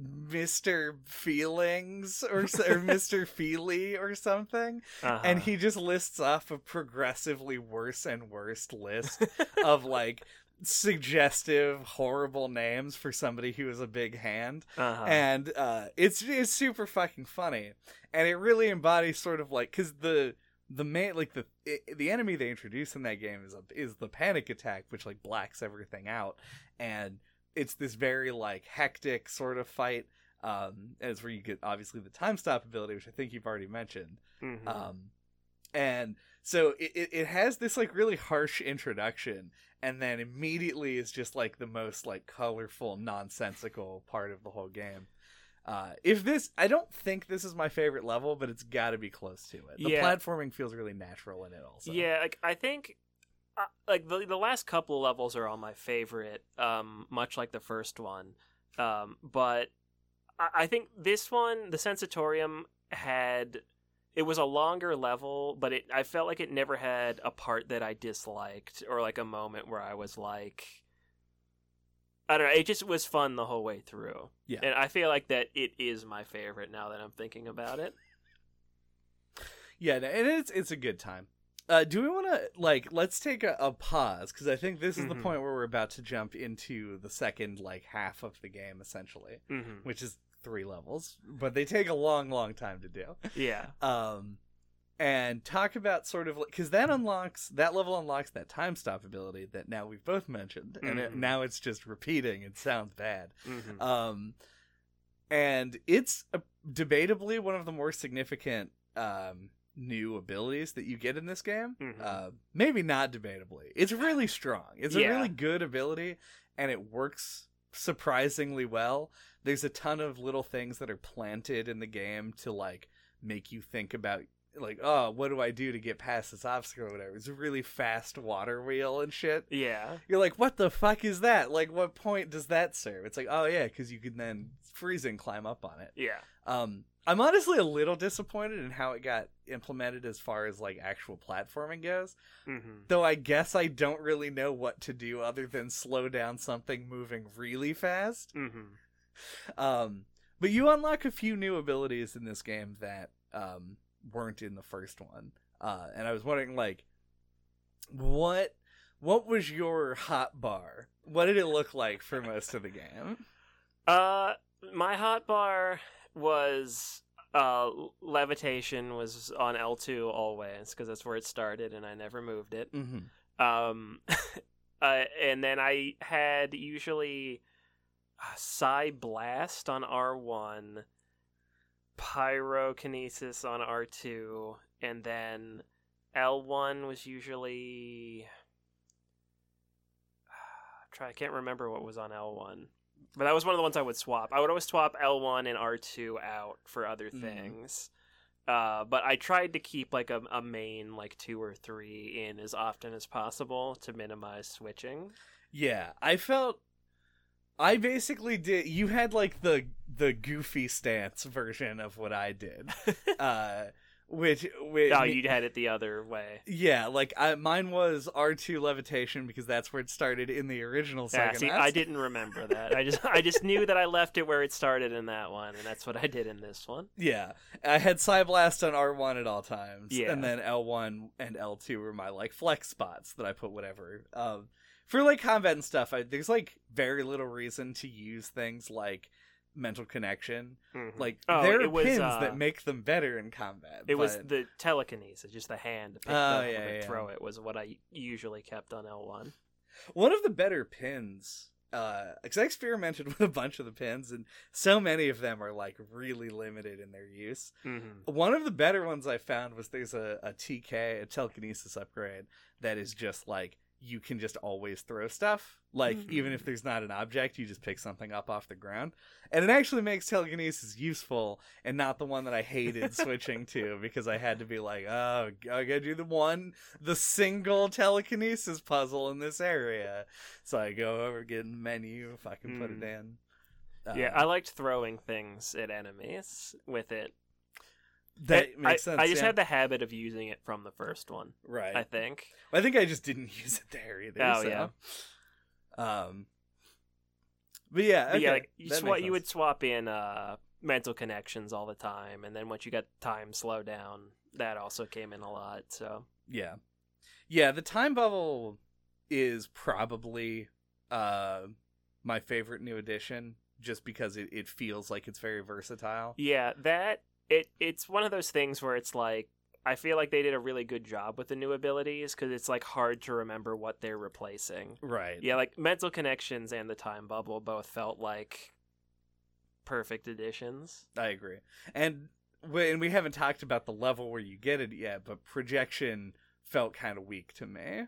Mr. Feelings or, or Mr. Feely or something. Uh-huh. And he just lists off a progressively worse and worse list of like suggestive, horrible names for somebody who is a big hand. uh-huh. And uh, it's it's super fucking funny. And it really embodies sort of like because the the main like the the enemy they introduce in that game is a, is the panic attack, which like blacks everything out, and it's this very like hectic sort of fight. Um, and it's where you get obviously the time stop ability, which I think you've already mentioned. Mhm. Um, and so it, it, it has this like really harsh introduction, and then immediately is just like the most like colorful, nonsensical part of the whole game. Uh, if this, I don't think this is my favorite level, but it's got to be close to it. The Yeah. platforming feels really natural in it, also. Yeah, like I think uh, like the the last couple of levels are all my favorite, um, much like the first one. Um, but I, I think this one, the Sensatorium, had it was a longer level, but it I felt like it never had a part that I disliked or like a moment where I was like. I don't know. It just was fun the whole way through. Yeah. And I feel like that it is my favorite now that I'm thinking about it. Yeah, and it's it's a good time. Uh, do we want to like let's take a, a pause because I think this is the Mhm. point where we're about to jump into the second like half of the game essentially, hmm which is three levels, but they take a long, long time to do. Yeah. Um, and talk about sort of like because that unlocks that level unlocks that time stop ability that now we've both mentioned, and it, Mhm. now it's just repeating. It sounds bad. hmm Um, and it's a, debatably one of the more significant um, new abilities that you get in this game. Mhm. Uh, maybe not debatably. It's really strong. It's a really good ability, and it works surprisingly well. There's a ton of little things that are planted in the game to like make you think about like, oh, what do I do to get past this obstacle or whatever. It's a really fast water wheel and shit. Yeah. You're like, what the fuck is that? Like, what point does that serve? It's like, oh yeah, because you can then freeze and climb up on it. Yeah. Um, I'm honestly a little disappointed in how it got implemented as far as like actual platforming goes. Mm-hmm. Though I guess I don't really know what to do other than slow down something moving really fast. Mm-hmm. Um, but you unlock a few new abilities in this game that um weren't in the first one. Uh, and I was wondering like, what what was your hot bar? What did it look like for most of the game? Uh, my hot bar was uh levitation was on L two always because that's where it started and I never moved it. Mm-hmm. Um, uh, and then I had usually uh, Psi Blast on R1, Pyrokinesis on R2, and then L1 was usually. Try, I can't remember what was on L1. But that was one of the ones I would swap. I would always swap L1 and R2 out for other Mhm. things. Uh, but I tried to keep like a, a main like two or three in as often as possible to minimize switching. Yeah, I felt I basically did you had like the the goofy stance version of what I did. uh which which oh, you had it the other way. Yeah, like I, mine was R2 levitation because that's where it started in the original Yeah, Psychonauts. see, I didn't remember that. I just I just knew that I left it where it started in that one, and that's what I did in this one. Yeah, I had Psyblast on R1 at all times. Yeah. and then L1 and L2 were my like flex spots that I put whatever. Um, for like combat and stuff, I, there's like very little reason to use things like mental connection. Mhm. Like Oh, there are was, pins uh, that make them better in combat. It was the telekinesis, just the hand to pick Oh, up yeah, and yeah. throw it was what I usually kept on L1. one of the better pins. Because I experimented with a bunch of the pins, and so many of them are like really limited in their use. Mm-hmm. One of the better ones I found was there's a, a TK, a telekinesis upgrade, that is just like you can just always throw stuff. Like, Mhm. even if there's not an object, you just pick something up off the ground. And it actually makes telekinesis useful and not the one that I hated switching to because I had to be like, oh, I gotta do the one, the single telekinesis puzzle in this area. So I go over, get in the menu, fucking put it Mm. in. yeah, Uh, I liked throwing things at enemies with it. That I- makes I, sense. I just yeah. had the habit of using it from the first one. right. I think. I think I just didn't use it there either. Oh, so. yeah. Um. But yeah, But yeah, like you, makes you would swap in uh, mental connections all the time, and then once you got time slow down, that also came in a lot. So Yeah, yeah. The time bubble is probably uh my favorite new addition, just because it, it feels like it's very versatile. yeah, that it it's one of those things where it's like I feel like they did a really good job with the new abilities because it's like hard to remember what they're replacing. Right. Yeah, like mental connections and the time bubble both felt like perfect additions. I agree. And we, and we haven't talked about the level where you get it yet, but projection felt kind of weak to me.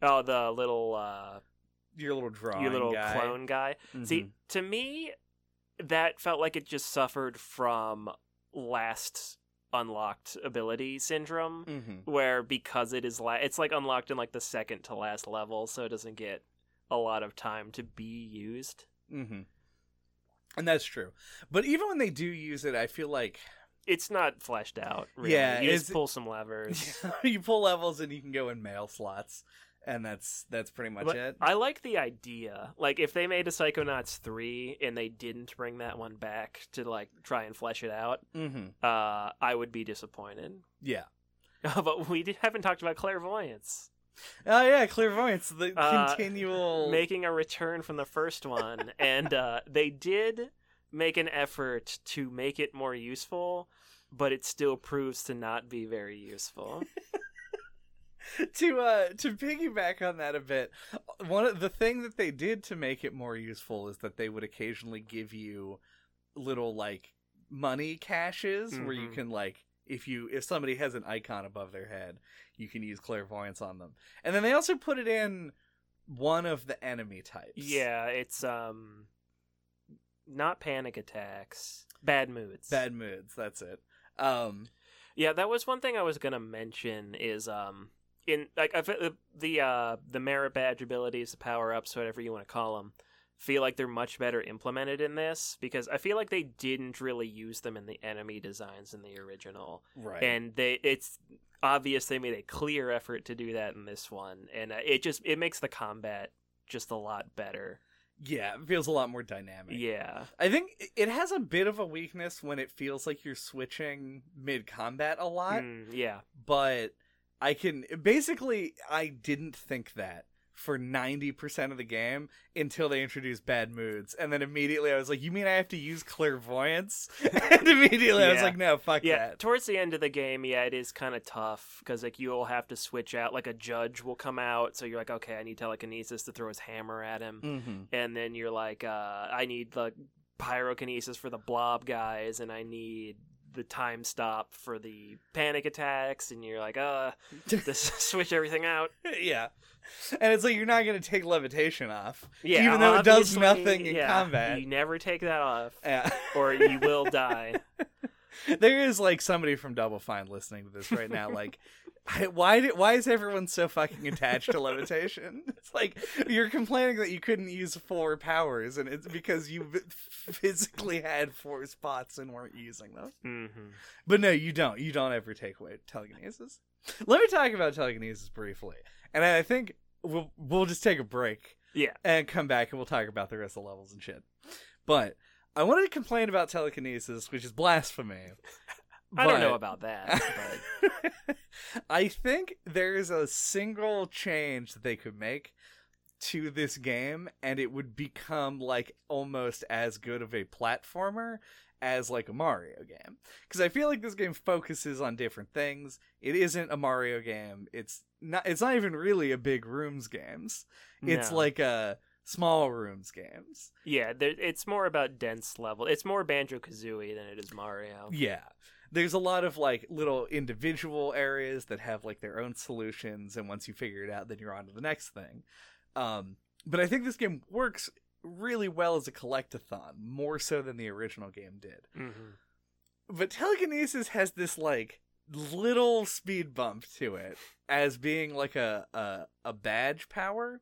Oh, the little uh, Your little drawing, your little guy. clone guy. See, Mhm. to me, that felt like it just suffered from last unlocked ability syndrome, Mhm. where because it is la- it's like unlocked in like the second to last level, so it doesn't get a lot of time to be used. Mm-hmm. And that's true. But even when they do use it, I feel like It's not fleshed out. Really. Yeah, you just pull some levers. you pull levels and you can go in mail slots, and that's that's pretty much But it. I like the idea. Like if they made a Psychonauts three and they didn't bring that one back to like try and flesh it out, mm-hmm. uh, I would be disappointed. Yeah. but we did, haven't talked about clairvoyance Oh yeah, clairvoyance, the Uh, continual. making a return from the first one, and uh, they did make an effort to make it more useful, but it still proves to not be very useful. to uh to piggyback on that a bit one of the thing that they did to make it more useful is that they would occasionally give you little like money caches where you Mhm. can like if you if somebody has an icon above their head you can use clairvoyance on them and then they also put it in one of the enemy types yeah, it's um, not panic attacks, bad moods. bad moods that's it um Yeah, that was one thing I was gonna mention. Is um in like I feel the the uh the merit badge abilities, the power ups, whatever you want to call them, feel like they're much better implemented in this because I feel like they didn't really use them in the enemy designs in the original, right. And they it's obvious they made a clear effort to do that in this one, and uh, it just it makes the combat just a lot better. yeah it feels a lot more dynamic. Yeah, I think it has a bit of a weakness when it feels like you're switching mid combat a lot, Mm, yeah, but I can basically I didn't think that for 90% of the game until they introduced bad moods. And then immediately I was like, you mean I have to use clairvoyance? and immediately I was like, no, fuck Yeah, that. towards the end of the game, yeah, it is kind of tough because like you'll have to switch out. Like a judge will come out, so you're like, okay, I need telekinesis to throw his hammer at him, Mm-hmm. and then you're like, uh, I need the pyrokinesis for the blob guys, and I need the time stop for the panic attacks, and you're like, uh, just switch everything out. yeah. And it's like you're not going to take levitation off. Yeah, Even though it does nothing in yeah, combat. You never take that off, Yeah. or you will die. there is like somebody from Double Fine listening to this right now. Like, I, why did, why is everyone so fucking attached to levitation? It's like you're complaining that you couldn't use four powers, and it's because you physically had four spots and weren't using them. hmm But no, you don't. You don't ever take away telekinesis. Let me talk about telekinesis briefly, and I think we'll we'll just take a break Yeah. and come back and we'll talk about the rest of the levels and shit. But I wanted to complain about telekinesis, which is blasphemy. I don't know about that, but I think there's a single change that they could make to this game, and it would become like almost as good of a platformer as like a Mario game. Because I feel like this game focuses on different things. It isn't a Mario game. It's not. It's not even really a big rooms games. It's no. like a small rooms games. Yeah, it's more about dense level. It's more Banjo Kazooie than it is Mario. Yeah. There's a lot of like little individual areas that have like their own solutions, and once you figure it out, then you're on to the next thing. Um, but I think this game works really well as a collectathon, more so than the original game did. hmm But telekinesis has this like little speed bump to it as being like a, a a badge power.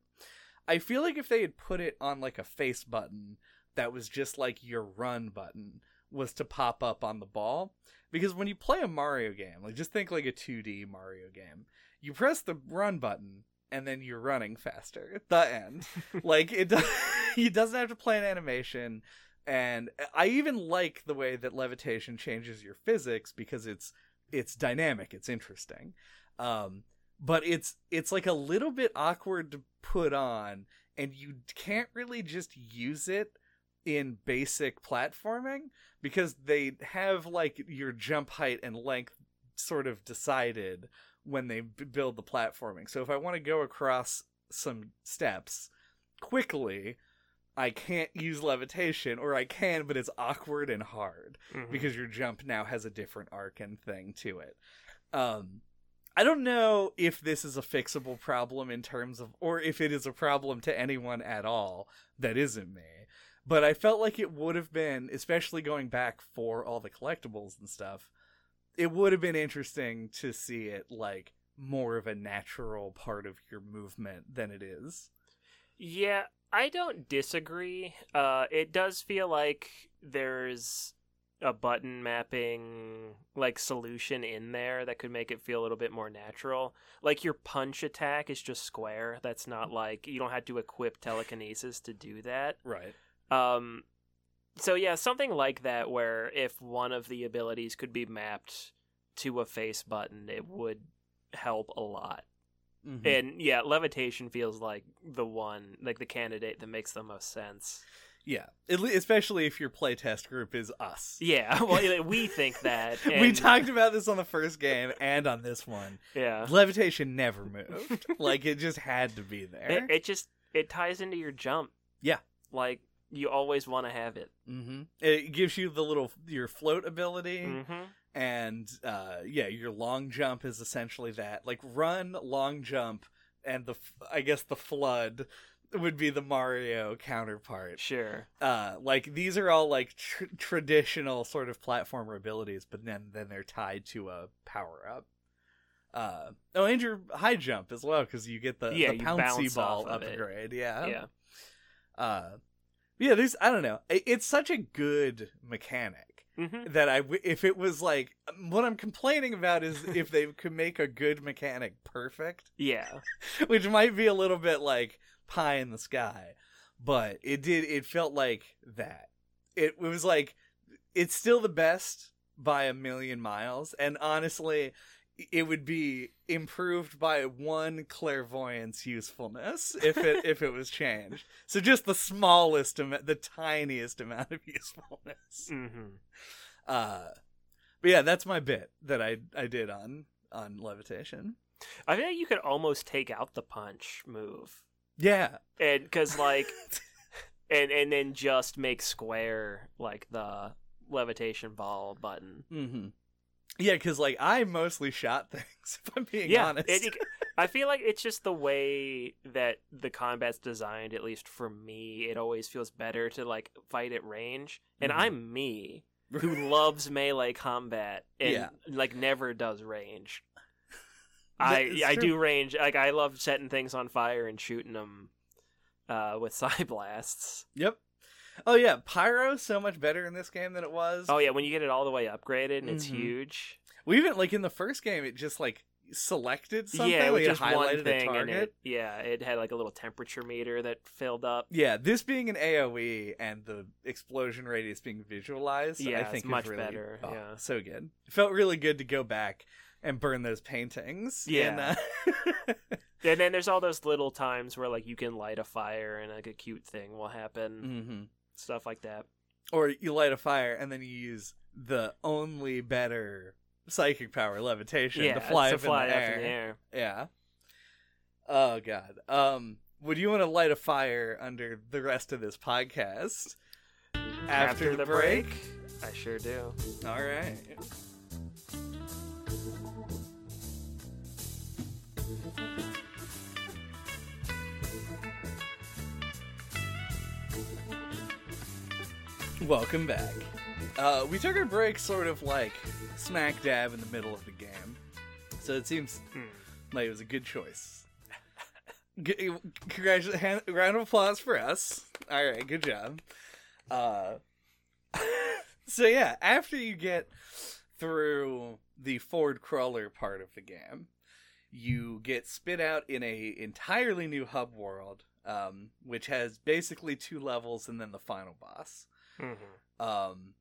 I feel like if they had put it on like a face button that was just like your run button was to pop up on the ball because when you play a Mario game, like just think like a 2D Mario game, you press the run button and then you're running faster at the end. like it does, he doesn't have to play an animation and I even like the way that levitation changes your physics because it's it's dynamic, it's interesting. Um but it's it's like a little bit awkward to put on and you can't really just use it in basic platforming because they have like your jump height and length sort of decided when they b- build the platforming. So if I want to go across some steps quickly, I can't use levitation or I can but it's awkward and hard Mhm. because your jump now has a different arc and thing to it. Um, I don't know if this is a fixable problem in terms of, or if it is a problem to anyone at all that isn't me. But I felt like it would have been, especially going back for all the collectibles and stuff, it would have been interesting to see it like more of a natural part of your movement than it is. Yeah, I don't disagree. Uh, it does feel like there's a button mapping like solution in there that could make it feel a little bit more natural. Like your punch attack is just square. That's not like you don't have to equip telekinesis to do that. Right. Um, so yeah, something like that, where if one of the abilities could be mapped to a face button, it would help a lot. Mm-hmm. And yeah, levitation feels like the one, like the candidate that makes the most sense. Yeah. Especially if your playtest group is us. Yeah, well, we think that. we talked about this on the first game and on this one. Yeah, Levitation never moved. like it just had to be there. it, it just it ties into your jump. Yeah. like you always want to have it. hmm It gives you the little your float ability, hmm and uh, yeah, your long jump is essentially that. Like run, long jump, and the I guess the flood would be the Mario counterpart. Sure. Uh, like these are all like tr- traditional sort of platformer abilities, but then then they're tied to a power up. Uh, oh, and your high jump as well because you get the, Yeah, the you pouncy ball of it. upgrade. Yeah, yeah. Uh, yeah, there's I don't know. It's such a good mechanic hmm that I if it was like what I'm complaining about is if they could make a good mechanic perfect, Yeah. which might be a little bit like pie in the sky, but it did. It felt like that. It, it was like it's still the best by a million miles, and honestly, it would be improved by one clairvoyance usefulness if it if it was changed. So just the smallest amount, the tiniest amount of usefulness. Mm-hmm. Uh, but yeah, that's my bit that I I did on on levitation. I feel like you could almost take out the punch move, Yeah, and because like, and and then just make square like the levitation ball button. mm-hmm. Yeah, because like I mostly shot things. If I'm being yeah, honest, it- it- I feel like it's just the way that the combat's designed. At least for me, it always feels better to like fight at range, and Mhm. I'm me who loves melee combat and Yeah. like never does range. I I do range. Like I love setting things on fire and shooting them uh, with psi blasts. Yep. Oh yeah, pyro's so much better in this game than it was. Oh yeah, when you get it all the way upgraded and it's Mhm. huge. We even like in the first game, it just like selected something. yeah, like, just one thing, and target. it yeah, it had like a little temperature meter that filled up. Yeah, this being an AOE and the explosion radius being visualized, Yeah, I think is much really, better, oh, yeah. so good. It felt really good to go back and burn those paintings. Yeah. and, uh, And then there's all those little times where like you can light a fire and like a cute thing will happen, mhm. Stuff like that. Or you light a fire and then you use the only better psychic power levitation yeah, to fly, to up, fly in the up air. in the air. Yeah. Oh god. Um would you want to light a fire under the rest of this podcast after, the, break? I sure do. All right. Welcome back. Uh, we took our break sort of like smack dab in the middle of the game, so it seems Hmm. like it was a good choice. G- Congratulations! Round of applause for us. All right, good job. Uh, so yeah, after you get through the Ford Cruller part of the game, you get spit out in a entirely new hub world, um, which has basically two levels and then the final boss. Mhm. Um,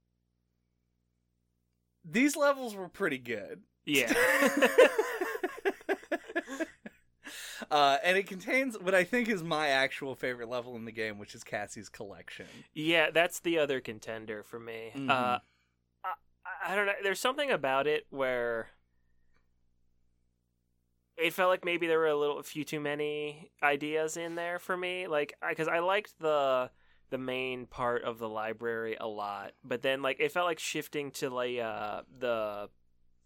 these levels were pretty good. Yeah. uh, and it contains what I think is my actual favorite level in the game, which is Cassie's collection. yeah, that's the other contender for me. Mhm. Uh, I, I don't know. There's something about it where it felt like maybe there were a little, a few too many ideas in there for me. Like, because I liked the the main part of the library a lot, but then like it felt like shifting to like uh the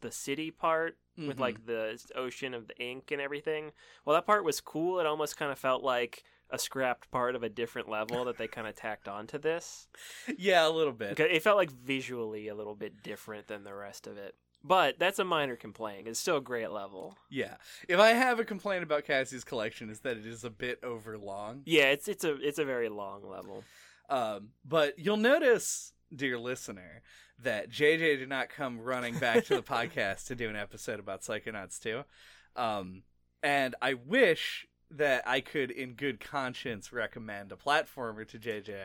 the city part with Mhm. like the ocean of the ink and everything. Well, that part was cool. It almost kind of felt like a scrapped part of a different level that they kind of tacked onto this. yeah, a little bit. It felt like visually a little bit different than the rest of it. But that's a minor complaint. It's still a great level. Yeah. If I have a complaint about Cassie's collection, is that it is a bit overlong. Yeah, it's it's a it's a very long level. Um, but you'll notice, dear listener, that JJ did not come running back to the podcast to do an episode about Psychonauts 2. Um, and I wish that I could, in good conscience, recommend a platformer to JJ.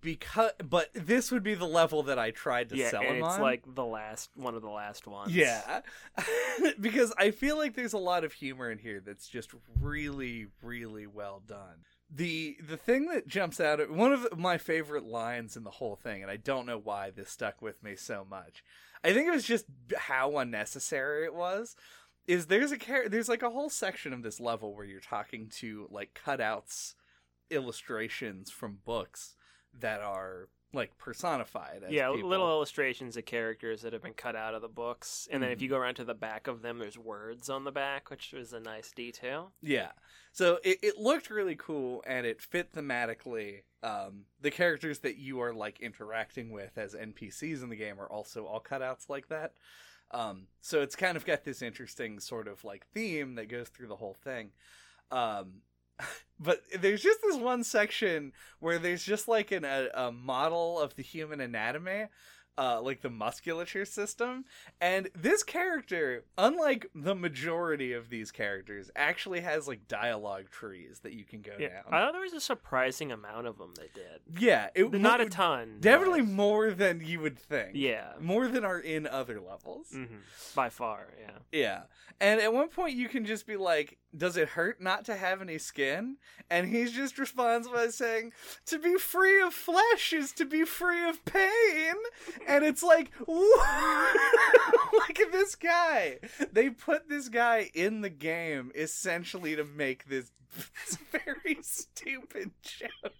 Because, but this would be the level that I tried to yeah, sell him it's on. like the last one of the last ones. Yeah. because I feel like there's a lot of humor in here that's just really really well done. The the thing that jumps out at one of my favorite lines in the whole thing and I don't know why this stuck with me so much. I think it was just how unnecessary it was. Is there's a char- there's like a whole section of this level where you're talking to like cutouts illustrations from books that are like personified as yeah, people. little illustrations of characters that have been cut out of the books, and then if Mhm. you go around to the back of them, there's words on the back, which is a nice detail. Yeah. So it, it looked really cool and it fit thematically. Um, the characters that you are like interacting with as NPCs in the game are also all cutouts like that. Um, so it's kind of got this interesting sort of like theme that goes through the whole thing. Um, but there's just this one section where there's just like an, a, a model of the human anatomy uh, like the musculature system. And this character, unlike the majority of these characters, actually has like dialogue trees that you can go Yeah, down. I thought there was a surprising amount of them they did. yeah, it Not a ton. Definitely but- more than you would think. Yeah. More than are in other levels. hmm By far, yeah. Yeah. And at one point you can just be like, does it hurt not to have any skin? And he just responds by saying, to be free of flesh is to be free of pain. And it's like, look at this guy. They put this guy in the game essentially to make this, this very stupid joke.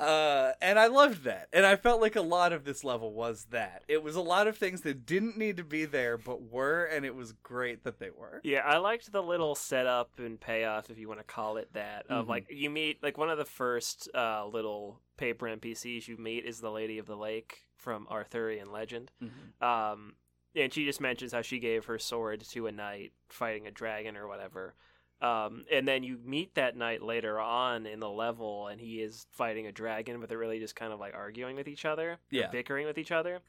Uh, and I loved that. And I felt like a lot of this level was that. It was a lot of things that didn't need to be there, but were, and it was great that they were. Yeah, I liked the little setup and payoff, if you want to call it that. Of Mhm. like you meet like one of the first uh, little paper NPCs you meet is the Lady of the Lake from Arthurian legend. Um, and she just mentions how she gave her sword to a knight fighting a dragon or whatever. Um, and then you meet that knight later on in the level, and he is fighting a dragon, but they're really just kind of like arguing with each other, Yeah. bickering with each other.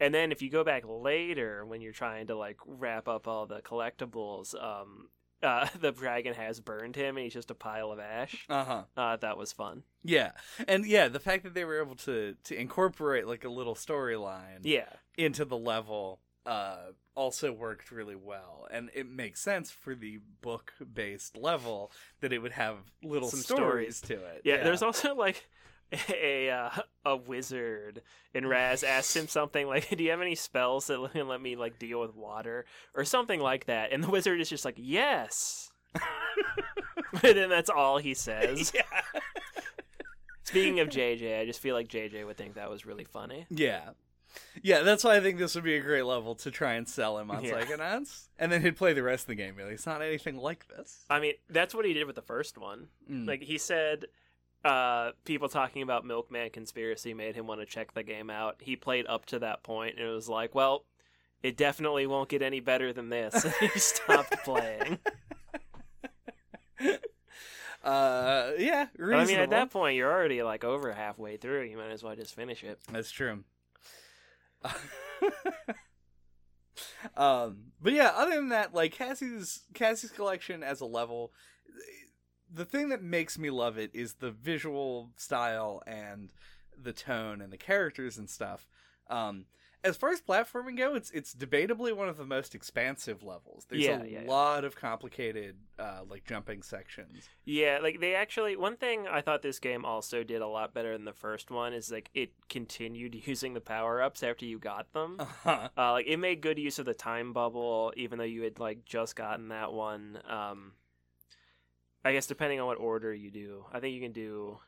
And then if you go back later when you're trying to like wrap up all the collectibles, um, uh, the dragon has burned him, and he's just a pile of ash. Uh huh. Uh, that was fun. Yeah, and yeah, the fact that they were able to to incorporate like a little storyline Yeah, into the level uh also worked really well. And it makes sense for the book based level that it would have little Some stories, to it. Yeah, there's also like a uh, a wizard, and Raz asks him something like, "Do you have any spells that let me, let me like deal with water? Or something like that?" And the wizard is just like, "Yes," and then that's all he says. yeah. Speaking of JJ, I just feel like JJ would think that was really funny. yeah yeah that's why i think this would be a great level to try and sell him on Yeah. psychonauts and then he'd play the rest of the game really it's not anything like this I mean, that's what he did with the first one. Mm. Like he said, uh, people talking about Milkman conspiracy made him want to check the game out. He played up to that point and it was like, well, it definitely won't get any better than this. He stopped playing. uh yeah I mean, at that point, you're already like over halfway through. You might as well just finish it. That's true. um, but yeah, other than that, like Cassie's Cassie's collection as a level, the thing that makes me love it is the visual style and the tone and the characters and stuff. Um, as far as platforming go, it's it's debatably one of the most expansive levels. There's Yeah, a yeah, yeah. lot of complicated uh, like jumping sections. Yeah, like they actually one thing I thought this game also did a lot better than the first one is like it continued using the power ups after you got them. Uh-huh. Uh, like it made good use of the time bubble, even though you had like just gotten that one. Um, I guess depending on what order you do, I think you can do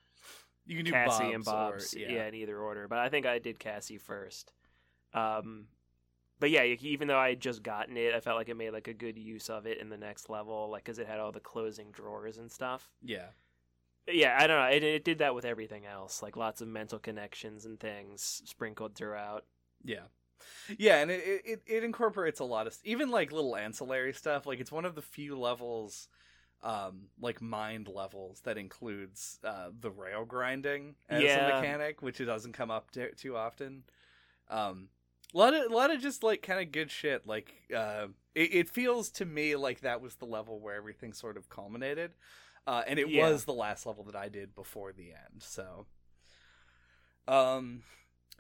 You can do Cassie Bob's and Bob's, or, yeah. in either order. But I think I did Cassie first. Um, but yeah, even though I had just gotten it, I felt like it made like a good use of it in the next level, like because it had all the closing drawers and stuff. yeah. Yeah, I don't know. It, it did that with everything else, like lots of mental connections and things sprinkled throughout. Yeah. Yeah, and it, it, it incorporates a lot of even like little ancillary stuff. Like it's one of the few levels, um, like mind levels that includes uh, the rail grinding as Yeah. a mechanic, which it doesn't come up to, too often. Um, a lot of a lot of just like kind of good shit. Like uh, it, it feels to me like that was the level where everything sort of culminated, uh, and it Yeah. was the last level that I did before the end. So, um,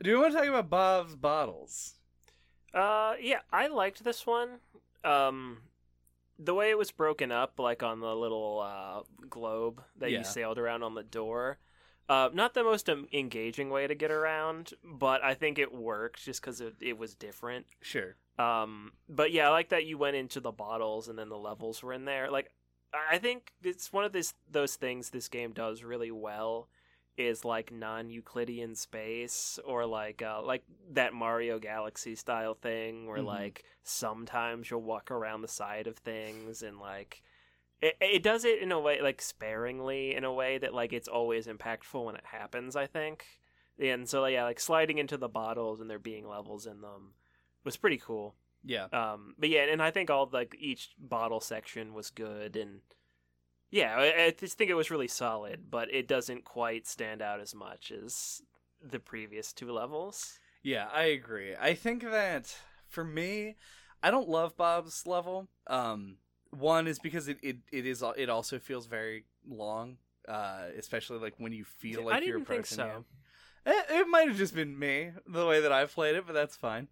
do you want to talk about Bob's bottles? Uh, yeah, I liked this one. Um, the way it was broken up, like on the little uh, globe that Yeah. you sailed around on the door. Uh, not the most um, engaging way to get around, but I think it worked just because it, it was different. Sure. Um, but yeah, I like that you went into the bottles and then the levels were in there. Like, I think it's one of this those things this game does really well is like non-Euclidean space or like uh, like that Mario Galaxy style thing where Mhm. like sometimes you'll walk around the side of things and like it, it does it in a way like sparingly in a way that like it's always impactful when it happens i think and so yeah like sliding into the bottles and there being levels in them was pretty cool Yeah. um but yeah and i think all like each bottle section was good and yeah I, I just think it was really solid but it doesn't quite stand out as much as the previous two levels. Yeah, I agree. I think that for me, I don't love Bob's level. Um, one is because it, it, it is it also feels very long, uh, especially like when you feel like I you're didn't think so. It, it might have just been me the way that I played it, but that's fine.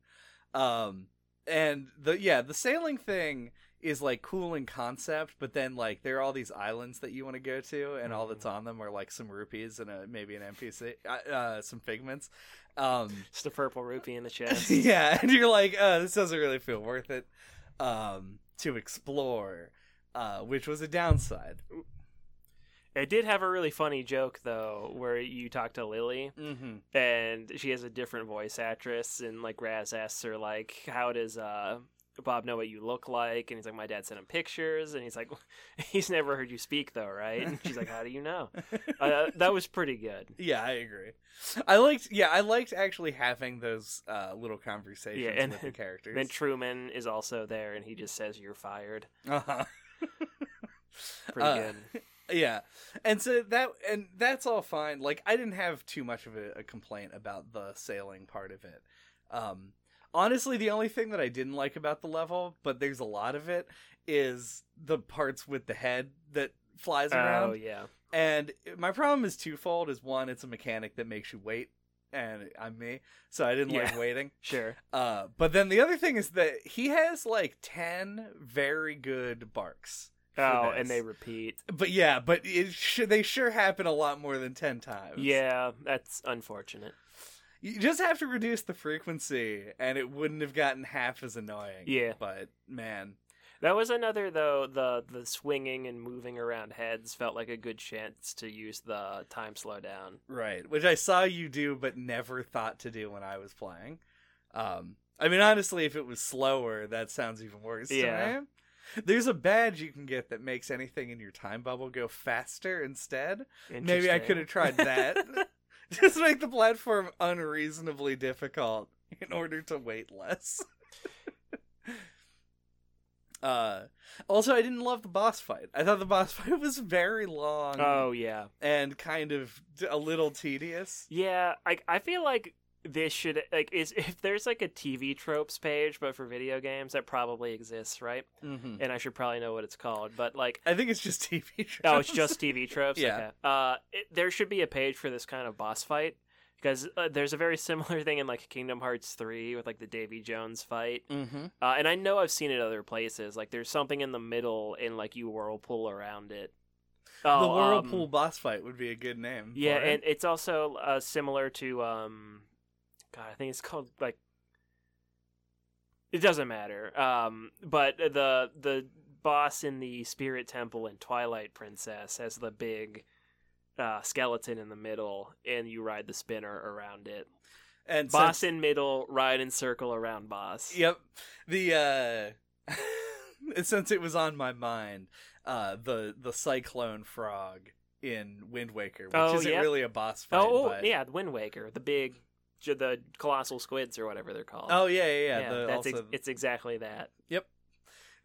Um, and the yeah, the sailing thing is like cool in concept, but then like there are all these islands that you want to go to, and all that's on them are like some rupees and a maybe an NPC, uh, uh, some figments. Um, Just a purple rupee in the chest. yeah, and you're like, uh, this doesn't really feel worth it um, to explore, uh, which was a downside. It did have a really funny joke though, where you talk to Lily Mm-hmm. and she has a different voice actress, and like Raz asks her like, "How does uh Bob know what you look like?" And he's like, "My dad sent him pictures," and he's like, "He's never heard you speak though, right?" And she's like, "How do you know?" Uh, that was pretty good. Yeah, I agree. I liked, yeah, I liked actually having those uh, little conversations Yeah, and with the characters. Then Truman is also there, and he just says, "You're fired." uh-huh. Pretty Uh, good. yeah and so that and that's all fine like i didn't have too much of a, a complaint about the sailing part of it um honestly the only thing that i didn't like about the level but there's a lot of it is the parts with the head that flies around Oh yeah. and my problem is twofold is one it's a mechanic that makes you wait and i'm me so i didn't like waiting Sure. uh but then the other thing is that he has like 10 very good barks Oh, and they repeat. But yeah, but it sh- they sure happen a lot more than 10 times. Yeah, that's unfortunate. You just have to reduce the frequency and it wouldn't have gotten half as annoying. Yeah. But man, That was another though. The the swinging and moving around heads felt like a good chance to use the time slowdown. right, which I saw you do but never thought to do when I was playing. Um I mean honestly if it was slower that sounds even worse Yeah. to me. There's a badge you can get that makes anything in your time bubble go faster instead. Maybe I could have tried that. Just make the platform unreasonably difficult in order to wait less. uh also I didn't love the boss fight. I thought the boss fight was very long Oh yeah, and kind of a little tedious. yeah. I I feel like this should like is if there's like a TV tropes page, but for video games that probably exists, right? Mm-hmm. And I should probably know what it's called, but like. I think it's just TV shows. Oh, it's just TV tropes. Yeah. Okay. Uh, it, there should be a page for this kind of boss fight because uh, there's a very similar thing in like Kingdom Hearts three with like the Davy Jones fight. mm-hmm. Uh, and I know I've seen it other places. Like there's something in the middle, and like you whirlpool around it. Oh, the whirlpool um, boss fight would be a good name. yeah, it. and it's also uh, similar to um, God, I think it's called like. It doesn't matter. Um, but the the boss in the Spirit Temple in Twilight Princess has the big uh, skeleton in the middle, and you ride the spinner around it. and Boss since- in middle, ride in circle around boss. Yep. The uh since it was on my mind, uh the the cyclone frog in Wind Waker, which Oh, isn't yep. really a boss fight. Oh, oh but... yeah, the Wind Waker, the big, the colossal squids or whatever they're called. Oh yeah, yeah, yeah. the, that's ex- it's exactly that. Yep.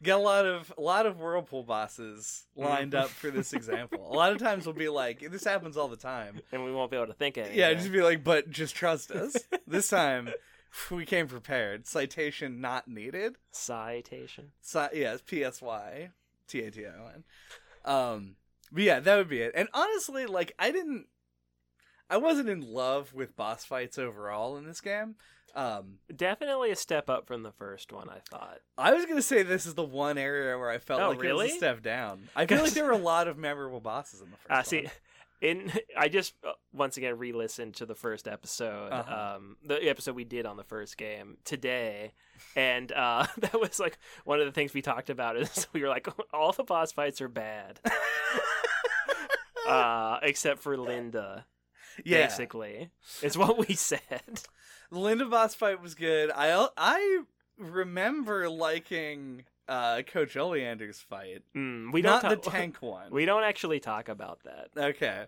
Got a lot of a lot of whirlpool bosses lined up for this example. a lot of times we'll be like, this happens all the time. And we won't be able to think of it. Yeah, just be like, but just trust us. this time we came prepared. Citation not needed. citation. Yeah, it's P S Y T A T I O N. Um, but yeah, that would be it. And honestly, like I didn't, I wasn't in love with boss fights overall in this game. Um, Definitely a step up from the first one. I thought. I was gonna say this is the one area where I felt Oh, like it really? was a step down. I feel like there were a lot of memorable bosses in the first. Uh, see, in I just uh, once again re-listened to the first episode, Uh-huh. um, the episode we did on the first game today, and uh, that was like one of the things we talked about. Is we were like, all the boss fights are bad, uh, except for Linda. Yeah, Basically, is what we said. the Linda boss fight was good. I I remember liking uh Coach Oleander's fight, Mm, we don't not the tank one. We don't actually talk about that. Okay.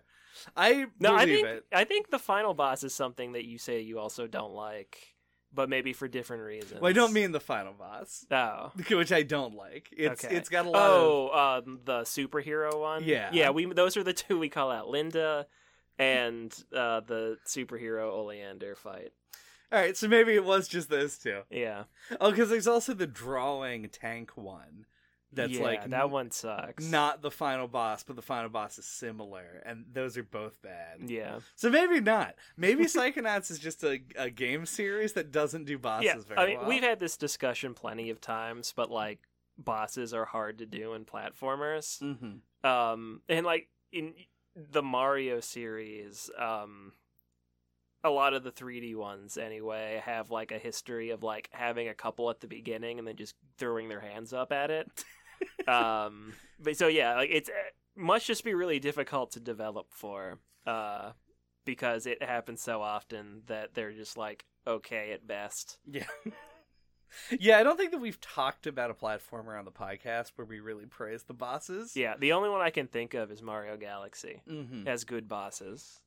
I No, I think it. I think the final boss is something that you say you also don't like, but maybe for different reasons. Well, I don't mean the final boss, Oh. which I don't like. It's Okay. it's got a lot of Oh, um, the superhero one. Yeah. yeah. We those are the two we call out. Linda, and uh, the superhero Oleander fight. All right, so maybe it was just those two. Yeah, Oh, because there's also the drawing tank one. That's yeah, like that one sucks. not the final boss, but the final boss is similar, and those are both bad. Yeah, So maybe not. Maybe Psychonauts is just a, a game series that doesn't do bosses yeah. very I mean, well. we've had this discussion plenty of times, but like bosses are hard to do in platformers. hmm um and like in the mario series um a lot of the 3d ones anyway have like a history of like having a couple at the beginning and then just throwing their hands up at it um but so yeah like it's it must just be really difficult to develop for uh because it happens so often that they're just like okay at best Yeah. yeah, I don't think that we've talked about a platformer on the podcast where we really praise the bosses. yeah the only one i can think of is mario galaxy hmm has good bosses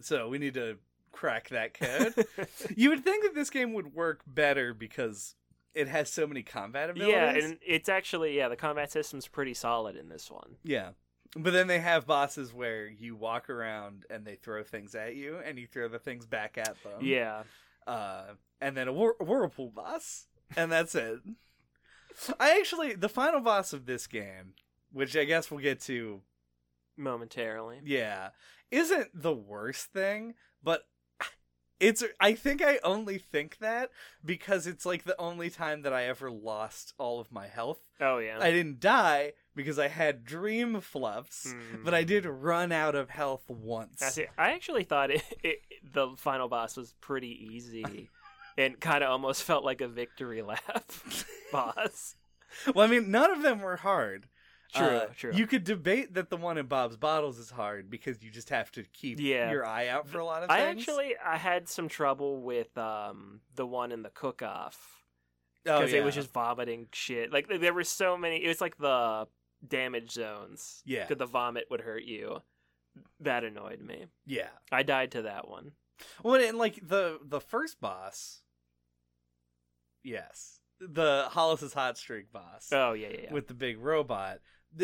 So we need to crack that code. you would think that this game would work better because it has so many combat abilities. Yeah, and it's actually yeah, the combat system's pretty solid in this one. Yeah. But then they have bosses where you walk around and they throw things at you and you throw the things back at them. Yeah. Uh, and then a whir- whirlpool boss, and that's it. I actually, the final boss of this game, which I guess we'll get to, Momentarily. yeah, isn't the worst thing, but it's, I think I only think that because it's like the only time that I ever lost all of my health. Oh yeah. I didn't die because I had dream fluffs, Mm. but I did run out of health once. I see. I actually thought it, it the final boss was pretty easy and kind of almost felt like a victory lap boss. Well, I mean, none of them were hard. True, Uh, true. You could debate that the one in Bob's Bottles is hard because you just have to keep Yeah. your eye out for a lot of I things. I actually I had some trouble with um the one in the cook off oh, because it was just vomiting shit. Like there were so many. It was like the damage zones. Yeah. Because the vomit would hurt you. That annoyed me. yeah. I died to that one. Well, and like the the first boss, yes, the Hollis's hot streak boss Oh yeah, yeah, yeah. with the big robot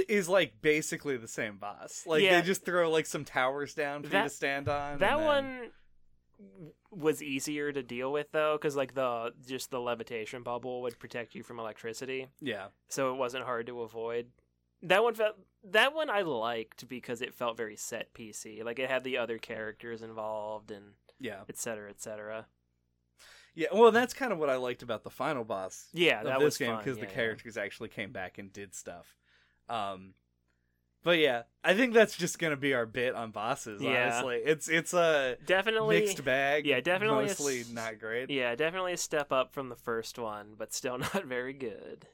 is like basically the same boss. Like Yeah. they just throw like some towers down for you to stand on. that then- one was easier to deal with though, because like the just the levitation bubble would protect you from electricity, yeah, so it wasn't hard to avoid. That one felt that one I liked because it felt very set PC. Like it had the other characters involved and yeah, et cetera, et cetera. yeah. Well, that's kind of what I liked about the final boss Yeah, that this was game fun, because yeah, the yeah. characters actually came back and did stuff. Um, but yeah, I think that's just gonna be our bit on bosses. Yeah. Honestly, it's it's a definitely mixed bag. yeah, definitely mostly s- not great. Yeah, definitely a step up from the first one, but still not very good.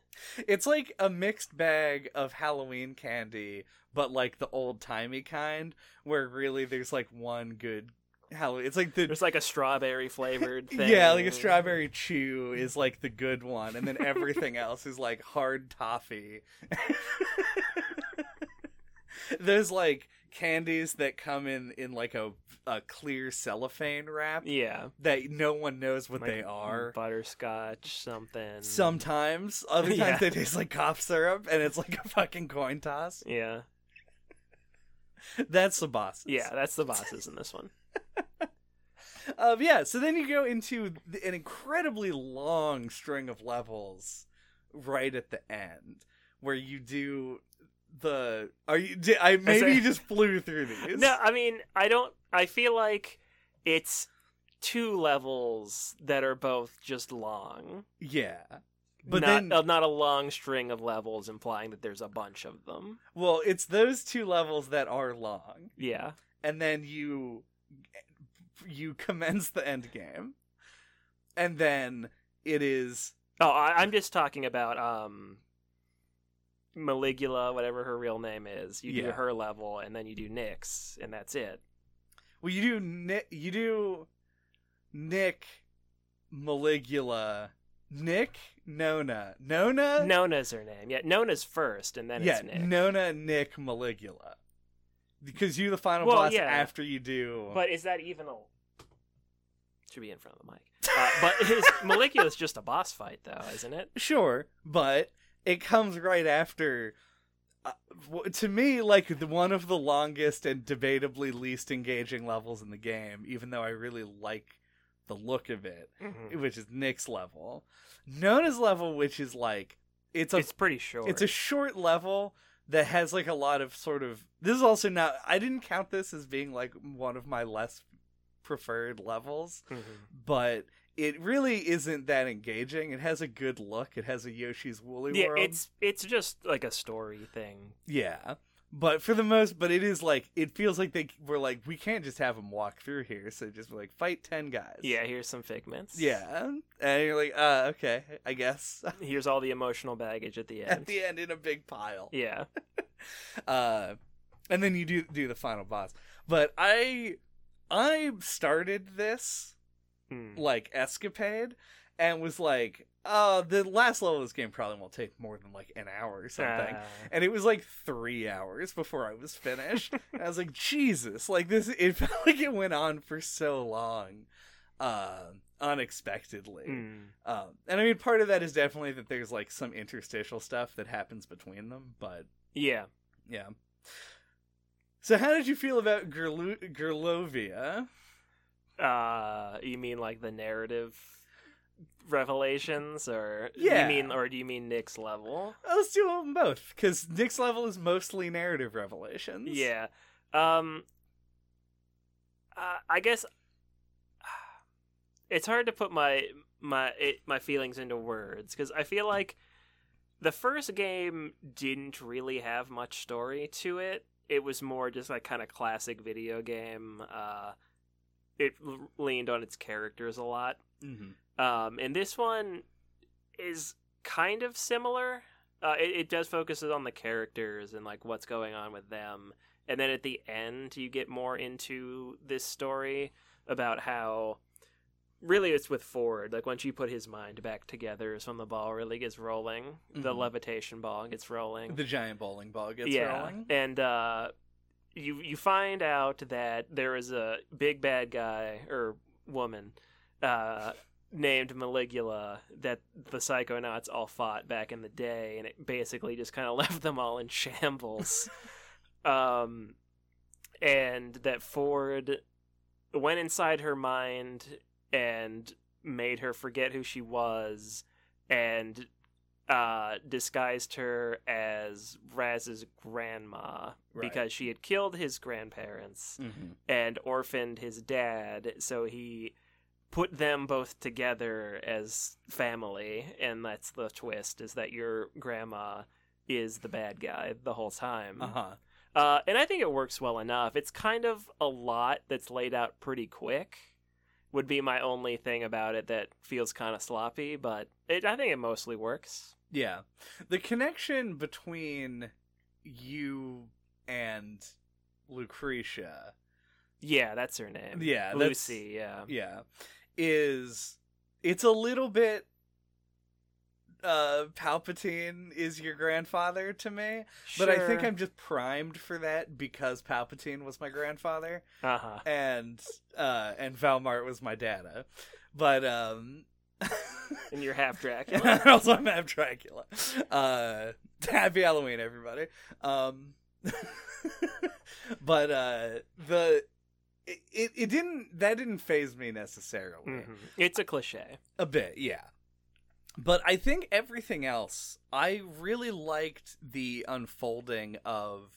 It's like a mixed bag of Halloween candy, but like the old timey kind, where really there's like one good Halloween. It's like the There's like a strawberry flavored thing. yeah, like a strawberry chew is like the good one, and then everything else is like hard toffee. There's like candies that come in in like a a clear cellophane wrap Yeah. that no one knows what like they are. butterscotch something. Sometimes, other times Yeah. they taste like cough syrup, and it's like a fucking coin toss. Yeah. That's the bosses. Yeah, that's the bosses in this one. Um, yeah, so then you go into the, an incredibly long string of levels right at the end where you do the are you di- I maybe you just flew through these. No, I mean, I don't. I feel like it's two levels that are both just long, Yeah. But not, then uh, not a long string of levels implying that there's a bunch of them. well, it's those two levels that are long Yeah, and then you you commence the end game. And then it is Oh, I, I'm just talking about um, Maligula, whatever her real name is. You do Yeah. her level, and then you do Nick's, and that's it. well you do Nick you do Nick Maligula Nick Nona Nona Nona's her name. Yeah, Nona's first, and then yeah, it's Nick. Nona, Nick, Maligula. Because you the final Well, boss yeah. after you do. But is that even a? Should be in front of the mic. Uh, but is just a boss fight, though, isn't it? sure, but it comes right after uh, to me, like the, one of the longest and debatably least engaging levels in the game, even though I really like the look of it, Mhm. which is Nick's level. Nona's level, which is like it's a It's pretty short. it's a short level that has like a lot of sort of this is also not I didn't count this as being like one of my less preferred levels, Mhm. but it really isn't that engaging. It has a good look. It has a Yoshi's Woolly Yeah, World. it's it's just like a story thing. Yeah. But for the most, but it is like it feels like they were like we can't just have them walk through here, so just like fight ten guys. Yeah, here's some figments. yeah, and you're like, uh, okay, I guess. Here's all the emotional baggage at the end. At the end, in a big pile. Yeah. Uh, and then you do do the final boss. But I, I started this Mm. like escapade, and was like, oh, the last level of this game probably won't take more than like an hour or something. Ah. and it was like three hours before I was finished. I was like, Jesus, like this. It felt like it went on for so long, uh, unexpectedly. Mm. Um, and I mean, part of that is definitely that there's like some interstitial stuff that happens between them, but Yeah. yeah. So, how did you feel about Gerlu- Gerlovia? Uh, you mean like the narrative revelations, or Yeah. You mean, or do you mean Nick's level? Let's do them both, because Nick's level is mostly narrative revelations. Yeah. Um. Uh, I guess it's hard to put my my it, my feelings into words because I feel like the first game didn't really have much story to it. It was more just like kind of classic video game. Uh, it leaned on its characters a lot. hmm Um, and this one is kind of similar. Uh, it, it does focus on the characters and like what's going on with them. And then at the end, you get more into this story about how really it's with Ford. Like once you put his mind back together, is when the ball really gets rolling. The Mhm. levitation ball gets rolling The giant bowling ball gets yeah, rolling. and uh, you you find out that there is a big bad guy or woman uh, named Maligula that the Psychonauts all fought back in the day, and it basically just kind of left them all in shambles. um, and that Ford went inside her mind and made her forget who she was, and uh, disguised her as Raz's grandma Right. because she had killed his grandparents hmm and orphaned his dad. So he put them both together as family, and that's the twist: is that your grandma is the bad guy the whole time. Uh huh. Uh, and I think it works well enough. It's kind of a lot that's laid out pretty quick. Would be my only thing about it that feels kind of sloppy, but it, I think it mostly works. Yeah. The connection between you and Lucrecia, Yeah, that's her name. Yeah, Lucy. Yeah, yeah, is it's a little bit uh Palpatine is your grandfather to me, but I think I'm just primed for that because Palpatine was my grandfather Uh huh. and uh and Valmart was my dada. But um And you're half Dracula. also I'm half Dracula. Uh, happy Halloween, everybody. Um, but uh, the it, it it didn't that didn't phase me necessarily. Mhm. It's a cliche. A bit, yeah. But I think everything else, I really liked the unfolding of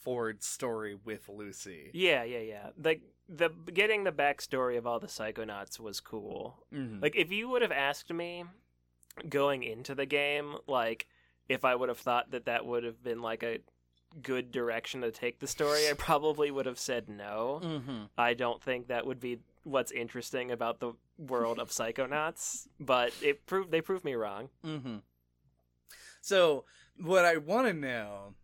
Ford's story with Lucy. Yeah, yeah, yeah. The the getting the backstory of all the Psychonauts was cool. Mhm. Like if you would have asked me going into the game, like if I would have thought that that would have been like a good direction to take the story, I probably would have said no. Mhm. I don't think that would be what's interesting about the world of Psychonauts, but it proved they proved me wrong. Mm-hmm. So, what I want to know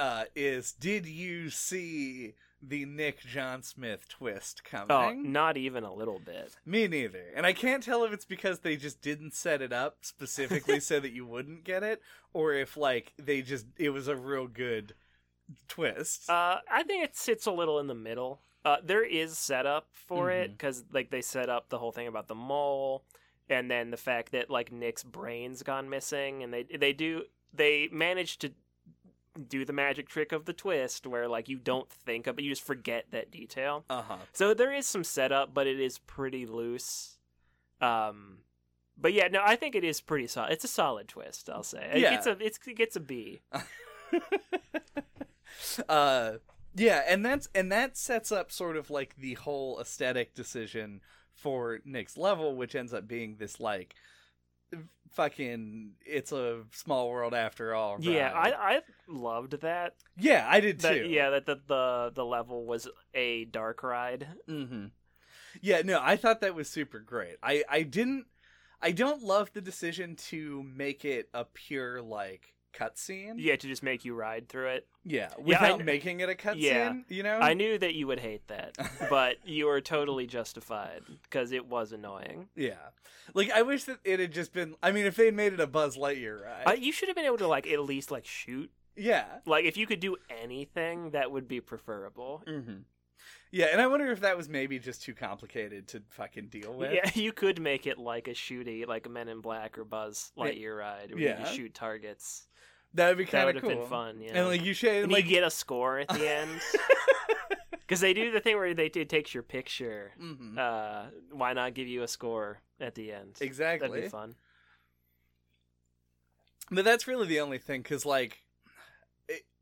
uh, is, did you see the Nick John Smith twist coming? Oh, coming? not even a little bit. Me neither. And I can't tell if it's because they just didn't set it up specifically so that you wouldn't get it, or if like they just it was a real good twist. Uh, I think it sits a little in the middle. Uh, there is setup for it Mhm. because like they set up the whole thing about the mole, and then the fact that like Nick's brain's gone missing, and they they do they manage to do the magic trick of the twist where like you don't think of it, you just forget that detail. Uh huh. So there is some setup, but it is pretty loose. Um, but yeah, no, I think it is pretty solid. It's a solid twist, I'll say. Yeah. It's a it's, it gets a B. uh yeah and that's and that sets up sort of like the whole aesthetic decision for Nick's level which ends up being this like fucking it's a small world after all Yeah. I I loved that. yeah i did that too yeah, that the, the the level was a dark ride. hmm yeah no i thought that was super great i i didn't i don't love the decision to make it a pure like cutscene Yeah, to just make you ride through it. yeah Yeah, I without making it a cutscene Yeah. you know I knew that you would hate that, but you were totally justified because it was annoying. Yeah. Like I wish that it had just been I mean if they had made it a Buzz Lightyear ride. Uh, you should have been able to like at least like shoot. yeah. Like if you could do anything, that would be preferable. Mhm. Yeah, and I wonder if that was maybe just too complicated to fucking deal with. Yeah, you could make it like a shooty, like Men in Black or Buzz Lightyear ride, where you Yeah. just shoot targets. That would be kind of cool. been fun. Yeah, And like you should and like you get a score at the end because they do the thing where they it takes your picture. Mhm. Uh, why not give you a score at the end? Exactly, that'd be fun. But that's really the only thing cuz like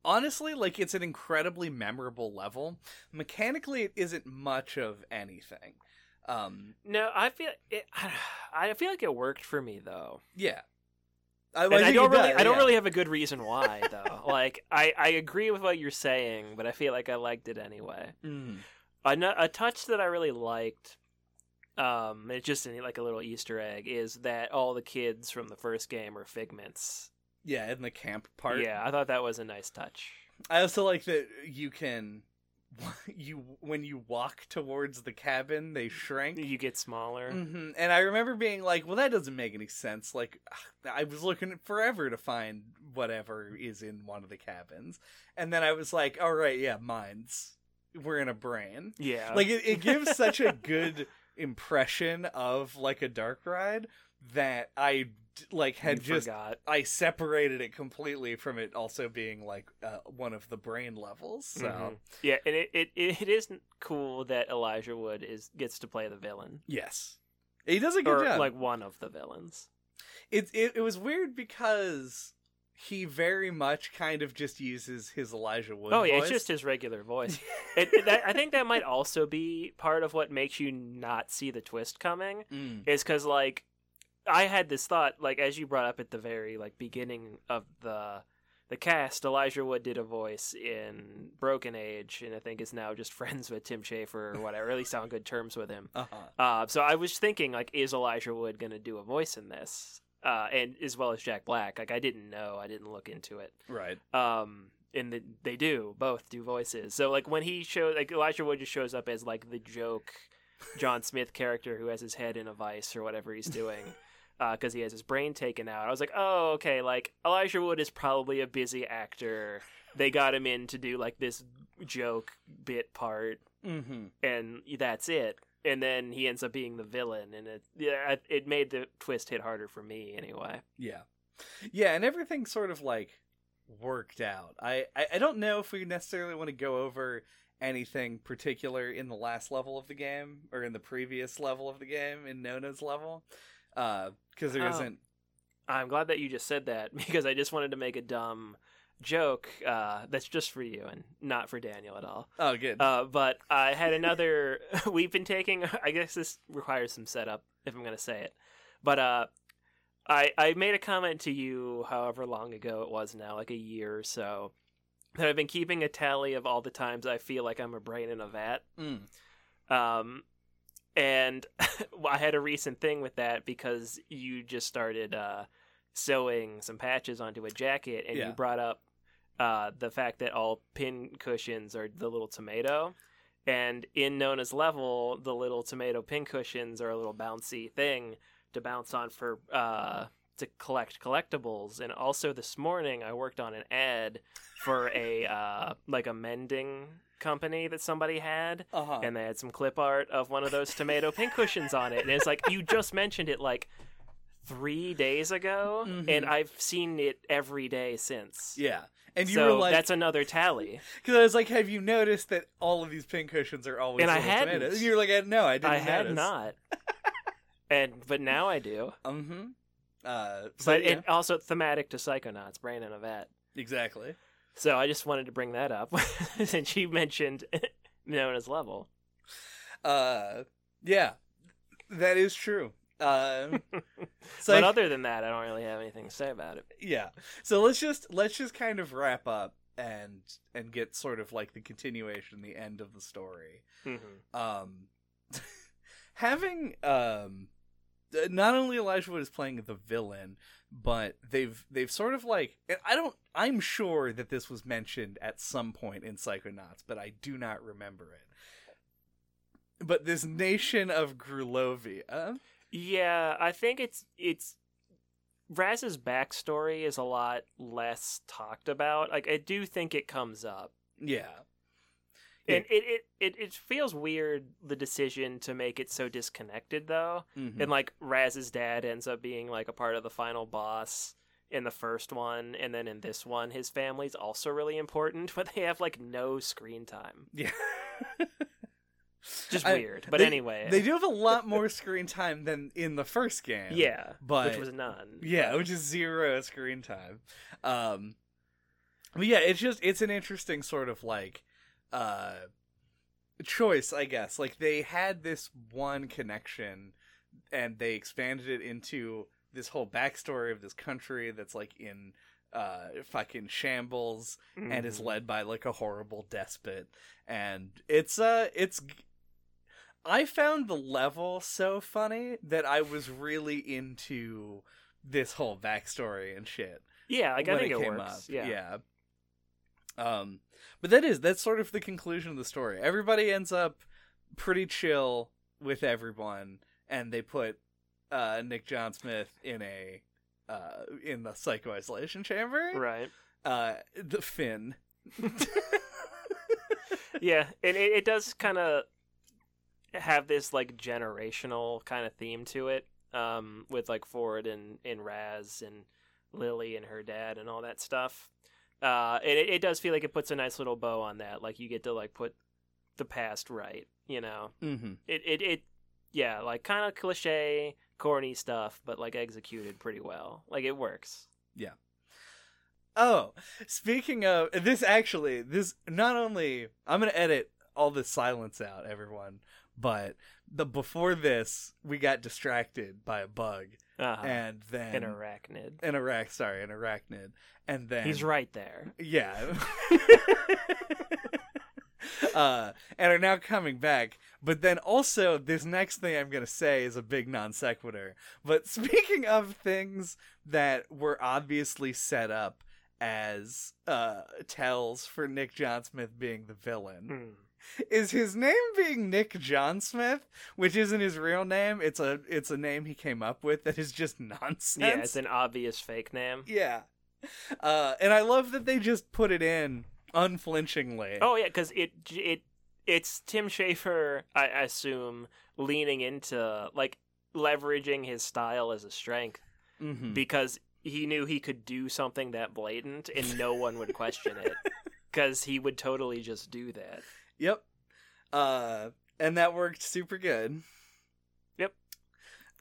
honestly like it's an incredibly memorable level. Mechanically it isn't much of anything. Um No, I feel it, I feel like it worked for me though. yeah. I, And I, don't really, does, I don't really have a good reason why though. like, I, I agree with what you're saying, but I feel like I liked it anyway. Mhm. A, a touch that I really liked, um, it's just like a little Easter egg, is that all the kids from the first game are figments. Yeah, in the camp part. Yeah, I thought that was a nice touch. I also like that you can you when you walk towards the cabin, they shrink. You get smaller. hmm And I remember being like, "Well, that doesn't make any sense." Like, I was looking forever to find whatever is in one of the cabins, and then I was like, "All right, yeah, mine's. We're in a brain." Yeah, Like, it, it gives such a good impression of like a dark ride that I like had You just forgot. I separated it completely from it also being like uh, one of the brain levels. So Mhm. Yeah, and it, it, it is cool that Elijah Wood is gets to play the villain. yes, he does a good or job. like one of the villains. it, it it was weird because he very much kind of just uses his Elijah Wood. Oh yeah, voice. it's just his regular voice. it, it- that, I think that might also be part of what makes you not see the twist coming. Mm. Is because like I had this thought, like as you brought up at the very like beginning of the the cast, Elijah Wood did a voice in Broken Age, and I think is now just friends with Tim Schafer or whatever. At least on good terms with him. Uh-huh. Uh, so I was thinking, like, is Elijah Wood going to do a voice in this? Uh, and as well as Jack Black. Like, I didn't know. I didn't look into it. Right. Um, and the, they do both do voices. So like when he shows, like Elijah Wood just shows up as like the joke John Smith character who has his head in a vice or whatever he's doing. Because he has his brain taken out. I was like, oh, okay. Like Elijah Wood is probably a busy actor. They got him in to do like this joke bit part, Mm-hmm. and that's it. And then he ends up being the villain, and it yeah, it- it made the twist hit harder for me anyway. Yeah. Yeah, and everything sort of like worked out. I, I, I don't know if we necessarily want to go over anything particular in the last level of the game or in the previous level of the game in Nona's level. Uh, because there Oh. isn't I'm glad that you just said that because I just wanted to make a dumb joke uh, that's just for you and not for Daniel at all. Oh, good. Uh, but I had another. we've been taking. I guess this requires some setup if I'm going to say it. But uh, I I made a comment to you, however long ago it was now, like a year or so, that I've been keeping a tally of all the times I feel like I'm a brain in a vat. Mm. Um, and I had a recent thing with that because you just started uh, sewing some patches onto a jacket, and Yeah. you brought up uh, the fact that all pin cushions are the little tomato. And in Nona's level, the little tomato pin cushions are a little bouncy thing to bounce on for uh, to collect collectibles. And also this morning, I worked on an ad for a uh, like a mending company that somebody had Uh-huh. and they had some clip art of one of those tomato pin cushions on it and it's like you just mentioned it like three days ago, Mhm. and I've seen it every day since. Yeah. And you so were like, that's another tally. because I was like, have you noticed that all of these pincushions are always And I hadn't. tomatoes? And you're like, no, I didn't I had notice. not, and but now I do. Mm-hmm. Uh, so, But yeah, it also thematic to Psychonauts, Brain in a Vat. exactly. So I just wanted to bring that up since you mentioned Nona's level. Uh, yeah, that is true. So but other than that, I don't really have anything to say about it. yeah. So let's just let's just kind of wrap up and and get sort of like the continuation, the end of the story. Mm-hmm. Um, having um, uh, not only Elijah Wood is playing the villain, but they've they've sort of like and I don't I'm sure that this was mentioned at some point in Psychonauts, but I do not remember it. But this nation of Grulovia, Yeah, I think it's it's Raz's backstory is a lot less talked about. Like I do think it comes up. yeah, And it, it, it, it feels weird the decision to make it so disconnected though. Mhm. And like Raz's dad ends up being like a part of the final boss in the first one, and then in this one his family's also really important, but they have like no screen time. yeah. Just I- weird. But they- anyway. They do have a lot more screen time than in the first game. Yeah. but which was none. Yeah, which is zero screen time. Um but yeah, it's just it's an interesting sort of like uh choice, I guess. Like they had this one connection and they expanded it into this whole backstory of this country that's like in uh fucking shambles and is Mhm. led by like a horrible despot and it's uh it's i found the level so funny that i was really into this whole backstory and shit Yeah, like I think it, came works. up. Yeah. um but that is that's sort of the conclusion of the story everybody ends up pretty chill with everyone and they put uh nick john smith in a uh in the psycho isolation chamber Right. uh the Finn. yeah, and it, it does kind of have this like generational kind of theme to it, um, with like Ford and and Raz and Lily and her dad and all that stuff. Uh, it, it does feel like it puts a nice little bow on that. Like you get to like put the past right. You know, mm-hmm. it it it yeah, like kind of cliche, corny stuff, but like executed pretty well. Like it works. Yeah. Oh, speaking of this, actually, this not only I'm gonna edit all the silence out, everyone, but the before this we got distracted by a bug, Uh-huh. and then An arachnid. an arach, sorry, an arachnid, and then He's right there. Yeah. uh, and are now coming back. But then also, this next thing I'm going to say is a big non sequitur. But speaking of things that were obviously set up as uh, tells for Nick John Smith being the villain, Hmm. Is his name being Nick John Smith, which isn't his real name. It's a it's a name he came up with that is just nonsense. Yeah, it's an obvious fake name. Yeah. Uh, and I love that they just put it in unflinchingly. Oh yeah, because it it it's Tim Schafer, I assume, leaning into like leveraging his style as a strength Mhm. because he knew he could do something that blatant and no one would question it because he would totally just do that. Yep. Uh, and that worked super good. Yep.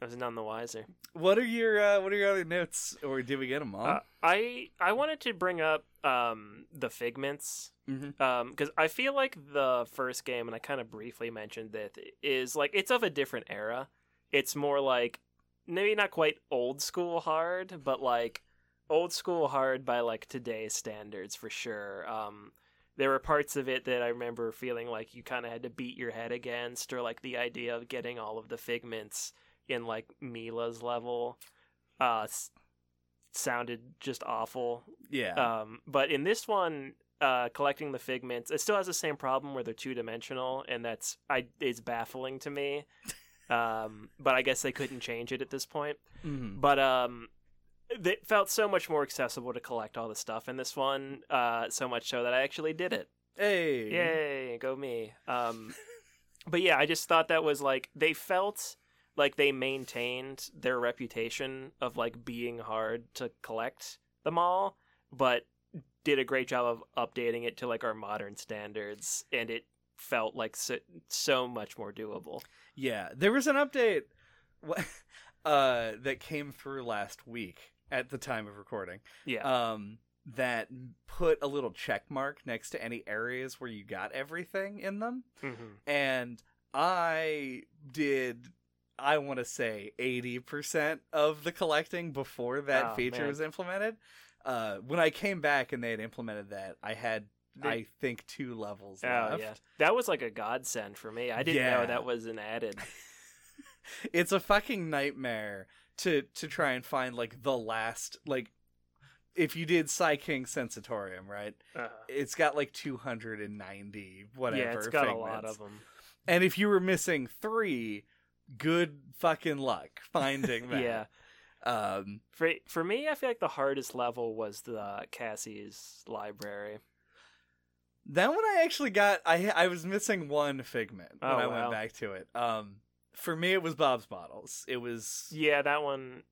I was none the wiser. What are your uh, What are your other notes, or did we get them all? Uh, I I wanted to bring up um the figments Mhm. um because I feel like the first game and I kind of briefly mentioned that is like it's of a different era. It's more like maybe not quite old school hard, but like old school hard by like today's standards for sure. Um there were parts of it that I remember feeling like you kind of had to beat your head against, or like the idea of getting all of the figments in like Milla's level uh s- sounded just awful. yeah. Um, but in this one, uh, collecting the figments, it still has the same problem where they're two dimensional, and that's I is baffling to me. Um, but I guess they couldn't change it at this point. Mhm. But um, it felt so much more accessible to collect all the stuff in this one. Uh, so much so that I actually did it. Hey. Yay, go me. Um, but yeah, I just thought that was like they felt like they maintained their reputation of like being hard to collect them all, but did a great job of updating it to like our modern standards, and it felt like so, so much more doable. Yeah, there was an update uh, that came through last week at the time of recording. Yeah. Um, that put a little check mark next to any areas where you got everything in them, Mhm. and I did. I want to say eighty percent of the collecting before that Oh, feature man. was implemented. Uh, when I came back and they had implemented that, I had I think two levels Oh left. yeah, that was like a godsend for me. I didn't Yeah. know that was an added. it's a fucking nightmare to to try and find like the last like if you did PSI King Sensatorium, right? Uh, It's got like 290 whatever. yeah, it's got a lot of them. And if you were missing 3, good fucking luck finding that. Yeah. Um For for me, I feel like the hardest level was the Cassie's library. that one I actually got I I was missing one figment when Oh, I wow. went back to it. Um for me it was Bob's Bottles. It was Yeah, that one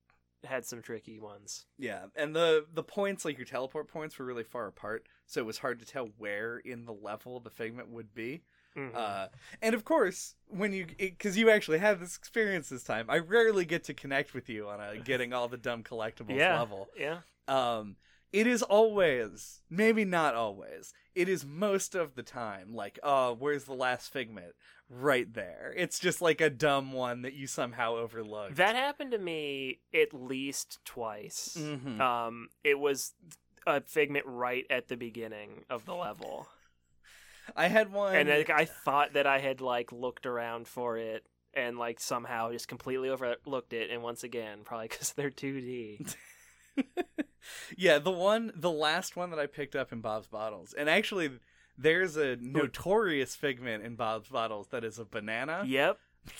had some tricky ones. Yeah, and the the points like your teleport points were really far apart, so it was hard to tell where in the level the figment would be. Mhm. Uh, and of course, when you because you actually have this experience this time, I rarely get to connect with you on a getting all the dumb collectibles yeah, level. yeah, Um, it is always, maybe not always, it is most of the time like, oh, where's the last figment? Right there. It's just like a dumb one that you somehow overlooked. that happened to me at least twice. Mhm. Um, it was a figment right at the beginning of the level, I had one, and like, I thought that I had like looked around for it. And like somehow just completely overlooked it, and once again, probably because they're 2D. yeah, the one, the last one that I picked up in Bob's Bottles, and actually, there's a notorious figment in Bob's Bottles that is a banana. Yep.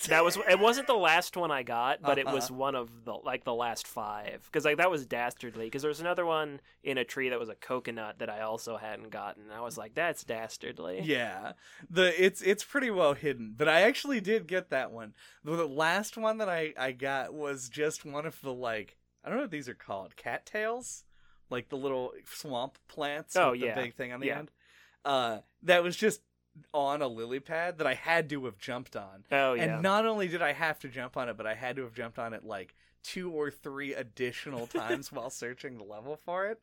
That was it wasn't the last one I got, but it was Uh-huh. one of the like the last five because like that was dastardly because there was another one in a tree that was a coconut that I also hadn't gotten. I was like, that's dastardly. Yeah, the it's it's pretty well hidden, but I actually did get that one. The, the last one that I I got was just one of the like I don't know what these are called, cattails, like the little swamp plants. Oh, with yeah. the big thing on the Yeah. end. Uh, that was just on a lily pad that I had to have jumped on. Oh yeah. And not only did I have to jump on it, but I had to have jumped on it like two or three additional times while searching the level for it.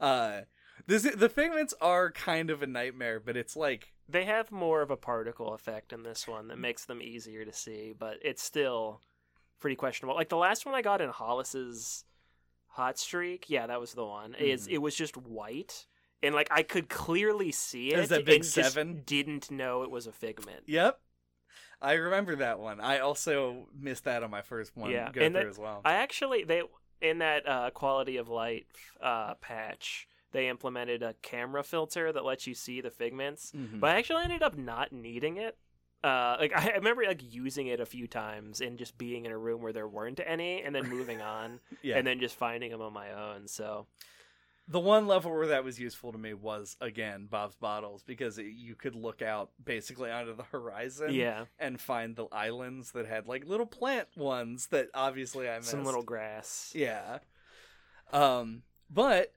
Uh, this the figments are kind of a nightmare, but it's like they have more of a particle effect in this one that makes them easier to see, but it's still pretty questionable. Like the last one I got in Hollis's hot streak, yeah, that was the one. Is Mhm. it was just white. And like I could clearly see it, Is that big seven? didn't know it was a figment. Yep. I remember that one. I also missed that on my first one Yeah, go and through that- as well. I actually they in that uh, quality of light uh, patch they implemented a camera filter that lets you see the figments, Mhm. but I actually ended up not needing it. Uh, like I remember like using it a few times and just being in a room where there weren't any, and then moving on, yeah. and then just finding them on my own. So the one level where that was useful to me was again Bob's Bottles because it, you could look out basically onto the horizon yeah, and find the islands that had like little plant ones that obviously I missed. some little grass. Yeah. Um, but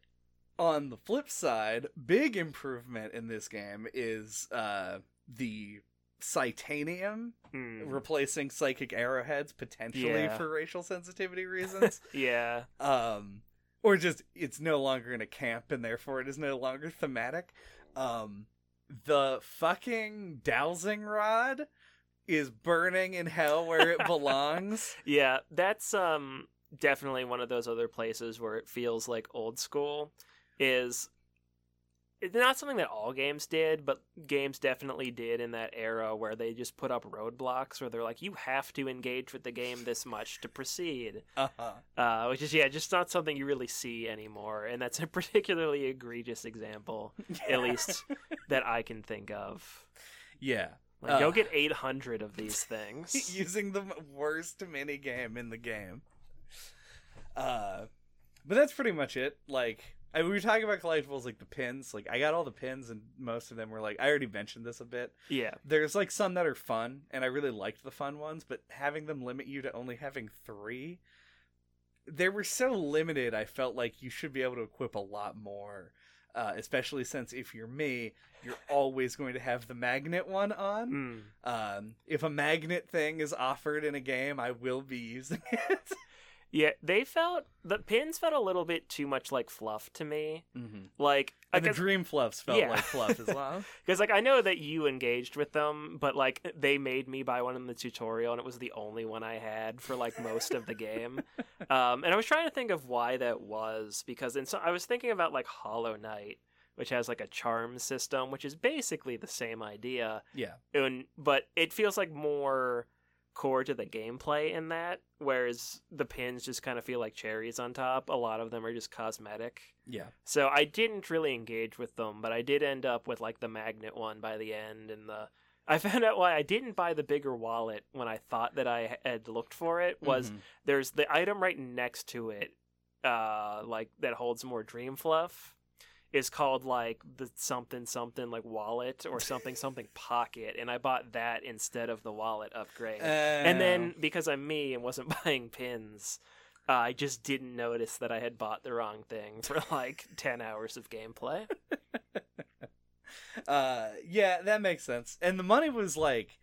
on the flip side, big improvement in this game is uh the Psitanium Hmm. replacing psychic arrowheads potentially Yeah. for racial sensitivity reasons. Yeah, um or just it's no longer in a camp and therefore it is no longer thematic. Um the fucking dowsing rod is burning in hell where it belongs. yeah. That's um definitely one of those other places where it feels like old school. Is it's not something that all games did, but games definitely did in that era where they just put up roadblocks where they're like, you have to engage with the game this much to proceed. Uh-huh. Uh, which is, yeah, just not something you really see anymore. And that's a particularly egregious example, at least that I can think of. Yeah. Like, go Uh. get 800 of these things. using the worst mini game in the game. Uh, but that's pretty much it. Like, I, we were talking about collectibles like the pins. Like I got all the pins, and most of them were like I already mentioned this a bit. Yeah. There's like some that are fun, and I really liked the fun ones, but having them limit you to only having three, they were so limited. I felt like you should be able to equip a lot more. Uh, especially since if you're me, you're always going to have the magnet one on. Mm. Um, if a magnet thing is offered in a game, I will be using it. Yeah, they felt the pins felt a little bit too much like fluff to me. mm-hmm. Like, And the dream fluffs felt Yeah. like fluff as well. Because like I know that you engaged with them, but like they made me buy one in the tutorial, and it was the only one I had for like most of the game. Um, and I was trying to think of why that was because in so I was thinking about like Hollow Knight, which has like a charm system, which is basically the same idea. yeah. and but it feels like more core to the gameplay in that whereas the pins just kind of feel like cherries on top a lot of them are just cosmetic Yeah. so i didn't really engage with them but i did end up with like the magnet one by the end and the i found out why i didn't buy the bigger wallet when i thought that i had looked for it was Mhm. there's the item right next to it uh like that holds more dream fluff is called like the something something like wallet or something something pocket and i bought that instead of the wallet upgrade. And then because i'm me and wasn't buying pins uh, i just didn't notice that i had bought the wrong thing for like 10 hours of gameplay. Uh yeah that makes sense. And the money was like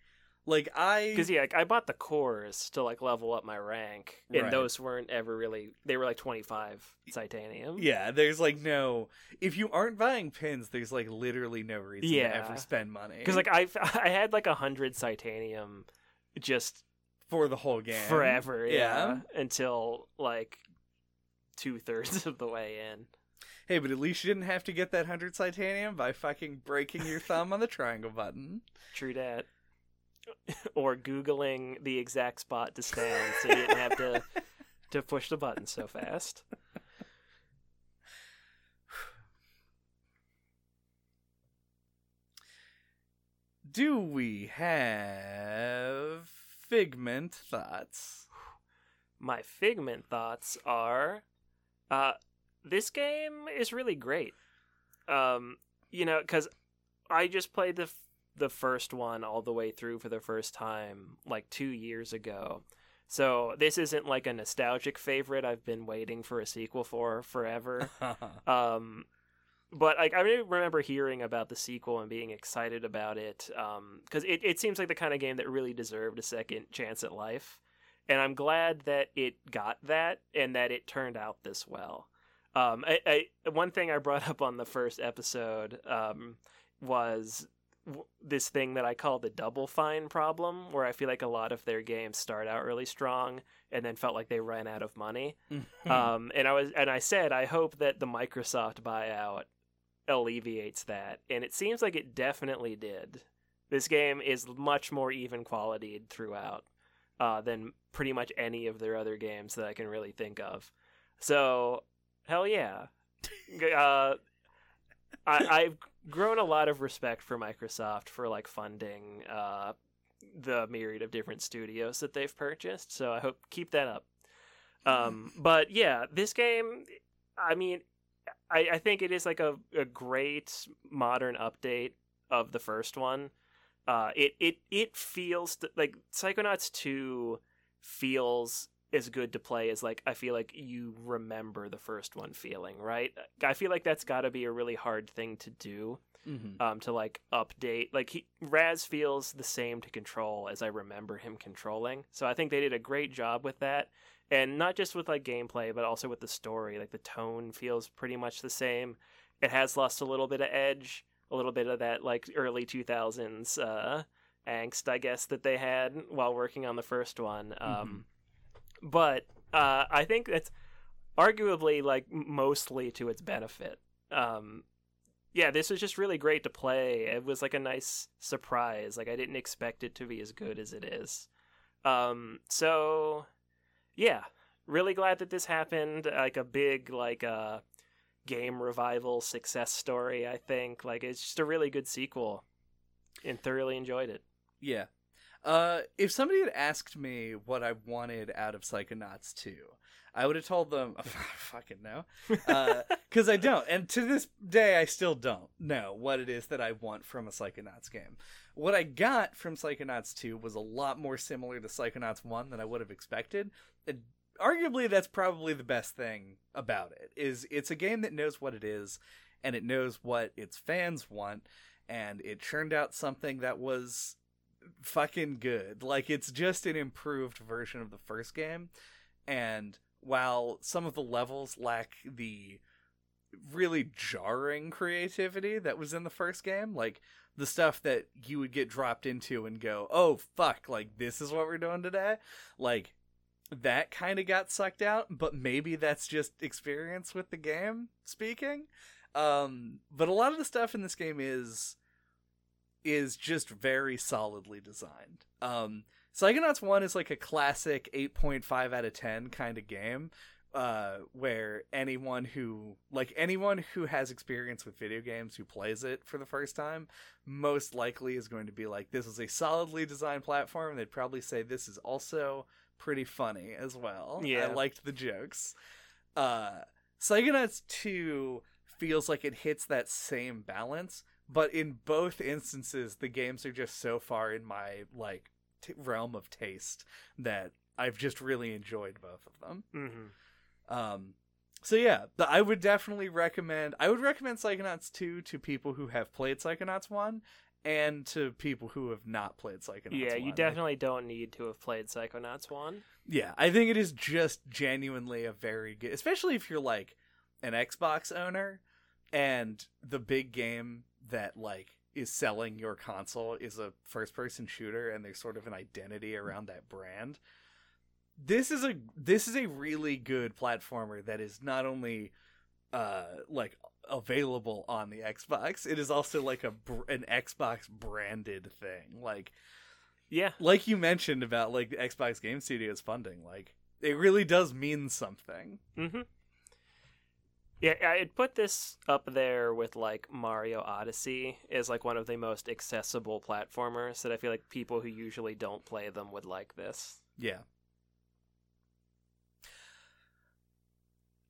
like i because yeah like, i bought the cores to like level up my rank and Right. those weren't ever really they were like 25 titanium yeah there's like no if you aren't buying pins there's like literally no reason Yeah. to ever spend money because like I I had like a hundred titanium just for the whole game forever, yeah, until like two thirds of the way in. hey but at least you didn't have to get that 100 titanium by fucking breaking your thumb on the triangle button True that. or googling the exact spot to stand, so you didn't have to to push the button so fast. do we have figment thoughts My figment thoughts are, uh, this game is really great. Um, you know, because I just played the the first one all the way through for the first time like two years ago. So this isn't like a nostalgic favorite I've been waiting for a sequel for forever. um, but like I really remember hearing about the sequel and being excited about it because it, it seems like the kind of game that really deserved a second chance at life and i'm glad that it got that and that it turned out this well um, I, I, one thing i brought up on the first episode um, was w- this thing that i call the double fine problem where i feel like a lot of their games start out really strong and then felt like they ran out of money um, and I was and I said I hope that the Microsoft buyout alleviates that, and it seems like it definitely did. This game is much more even qualityed throughout uh, than pretty much any of their other games that I can really think of. So hell yeah, uh, I, I've grown a lot of respect for Microsoft for like funding uh, the myriad of different studios that they've purchased. So I hope keep that up. Um, but yeah, this game, I mean, I, I think it is like a, a great modern update of the first one. Uh, it, it, it feels th- like Psychonauts 2 feels as good to play as like I feel like you remember the first one feeling, right? I feel like that's got to be a really hard thing to do Mhm. um, to like update. Like he, Raz feels the same to control as I remember him controlling. So I think they did a great job with that, and not just with like gameplay, but also with the story. Like the tone feels pretty much the same. It has lost a little bit of edge, a little bit of that like early two thousands uh, angst, I guess, that they had while working on the first one. Um, But uh, I think that's arguably like mostly to its benefit. Um, yeah, this was just really great to play. It was like a nice surprise. Like I didn't expect it to be as good as it is. Um, so yeah, really glad that this happened. Like a big like uh game revival success story. I think like it's just a really good sequel, and thoroughly enjoyed it. Yeah. Uh, if somebody had asked me what I wanted out of Psychonauts 2, I would have told them, fucking no. Because uh, I don't. And to this day, I still don't know what it is that I want from a Psychonauts game. What I got from Psychonauts 2 was a lot more similar to Psychonauts 1 than I would have expected. And arguably, that's probably the best thing about it, is it's a game that knows what it is, and it knows what its fans want, and it churned out something that was fucking good. Like, it's just an improved version of the first game, and while some of the levels lack the really jarring creativity that was in the first game, like the stuff that you would get dropped into and go, "Oh fuck, like this is what we're doing today." Like that kind of got sucked out, but maybe that's just experience with the game speaking. Um but a lot of the stuff in this game is is just very solidly designed. Um Psychonauts 1 is like a classic 8.5 out of 10 kind of game uh, where anyone who like anyone who has experience with video games who plays it for the first time most likely is going to be like this is a solidly designed platform. They'd probably say this is also pretty funny as well. Yeah. i liked the jokes. Uh psychonauts 2 feels like it hits that same balance but in both instances the games are just so far in my like t- realm of taste that I've just really enjoyed both of them. Mm-hmm. Um, so yeah, the, I would definitely recommend. I would recommend Psychonauts two to people who have played Psychonauts one, and to people who have not played Psychonauts. Yeah, 1. you definitely don't need to have played Psychonauts one. Yeah, I think it is just genuinely a very good, especially if you're like an Xbox owner, and the big game that like is selling your console is a first person shooter and there's sort of an identity around that brand this is a this is a really good platformer that is not only uh like available on the Xbox it is also like a an Xbox branded thing. Like yeah. like you mentioned about like the Xbox Game Studios funding like it really does mean something. Mhm yeah, I'd put this up there with like Mario Odyssey as like one of the most accessible platformers that I feel like people who usually don't play them would like this. Yeah.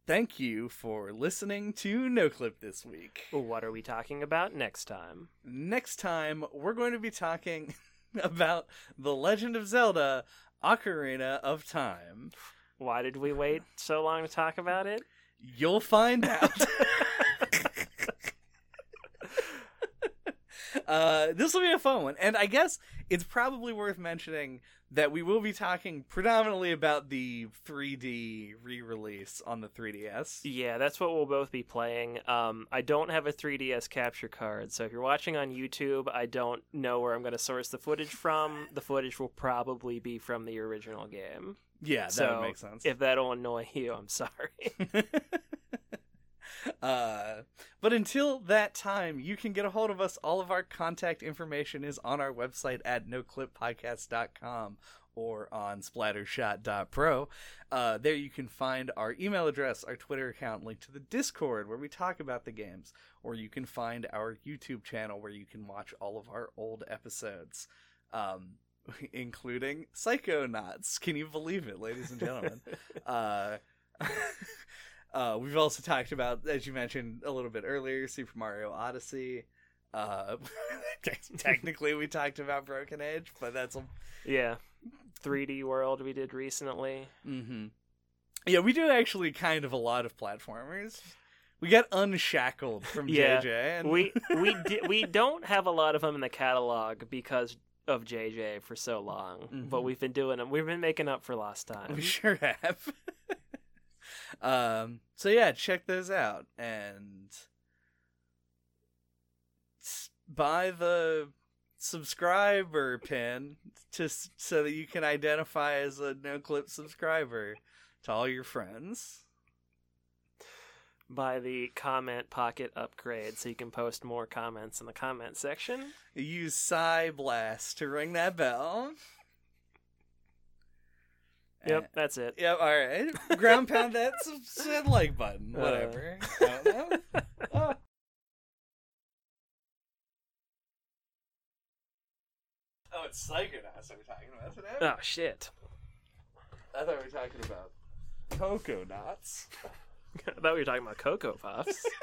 Thank you for listening to No Clip this week. What are we talking about next time? Next time, we're going to be talking about The Legend of Zelda Ocarina of Time. Why did we wait so long to talk about it? You'll find out. uh, this will be a fun one. And I guess it's probably worth mentioning that we will be talking predominantly about the 3D re-release on the 3DS. Yeah, that's what we'll both be playing. Um, I don't have a 3DS capture card, so if you're watching on YouTube, I don't know where I'm going to source the footage from. The footage will probably be from the original game. Yeah, that so would make sense. If that'll annoy you, I'm sorry. uh, but until that time, you can get a hold of us. All of our contact information is on our website at noclippodcast.com or on splattershot.pro. Uh, there you can find our email address, our Twitter account, link to the Discord where we talk about the games, or you can find our YouTube channel where you can watch all of our old episodes. Um, including Psychonauts. Can you believe it, ladies and gentlemen? uh, uh, we've also talked about, as you mentioned a little bit earlier, Super Mario Odyssey. Uh, technically, we talked about Broken Age, but that's a yeah, 3D World we did recently. Mm-hmm. Yeah, we do actually kind of a lot of platformers. We got unshackled from yeah, JJ. And... we we di- we don't have a lot of them in the catalog because of JJ for so long, mm-hmm. but we've been doing them. We've been making up for lost time. We sure have. um. So yeah, check those out and buy the subscriber pin to so that you can identify as a no clip subscriber to all your friends buy the comment pocket upgrade so you can post more comments in the comment section. Use Psi Blast to ring that bell. Yep, uh, that's it. Yep, all right. Ground pound that said like button, uh. whatever. Uh. I don't know. Oh. Oh, it's Psychonauts we're talking about today? Oh shit! I thought we were talking about Cocoa Knots. I thought we were talking about Cocoa Puffs.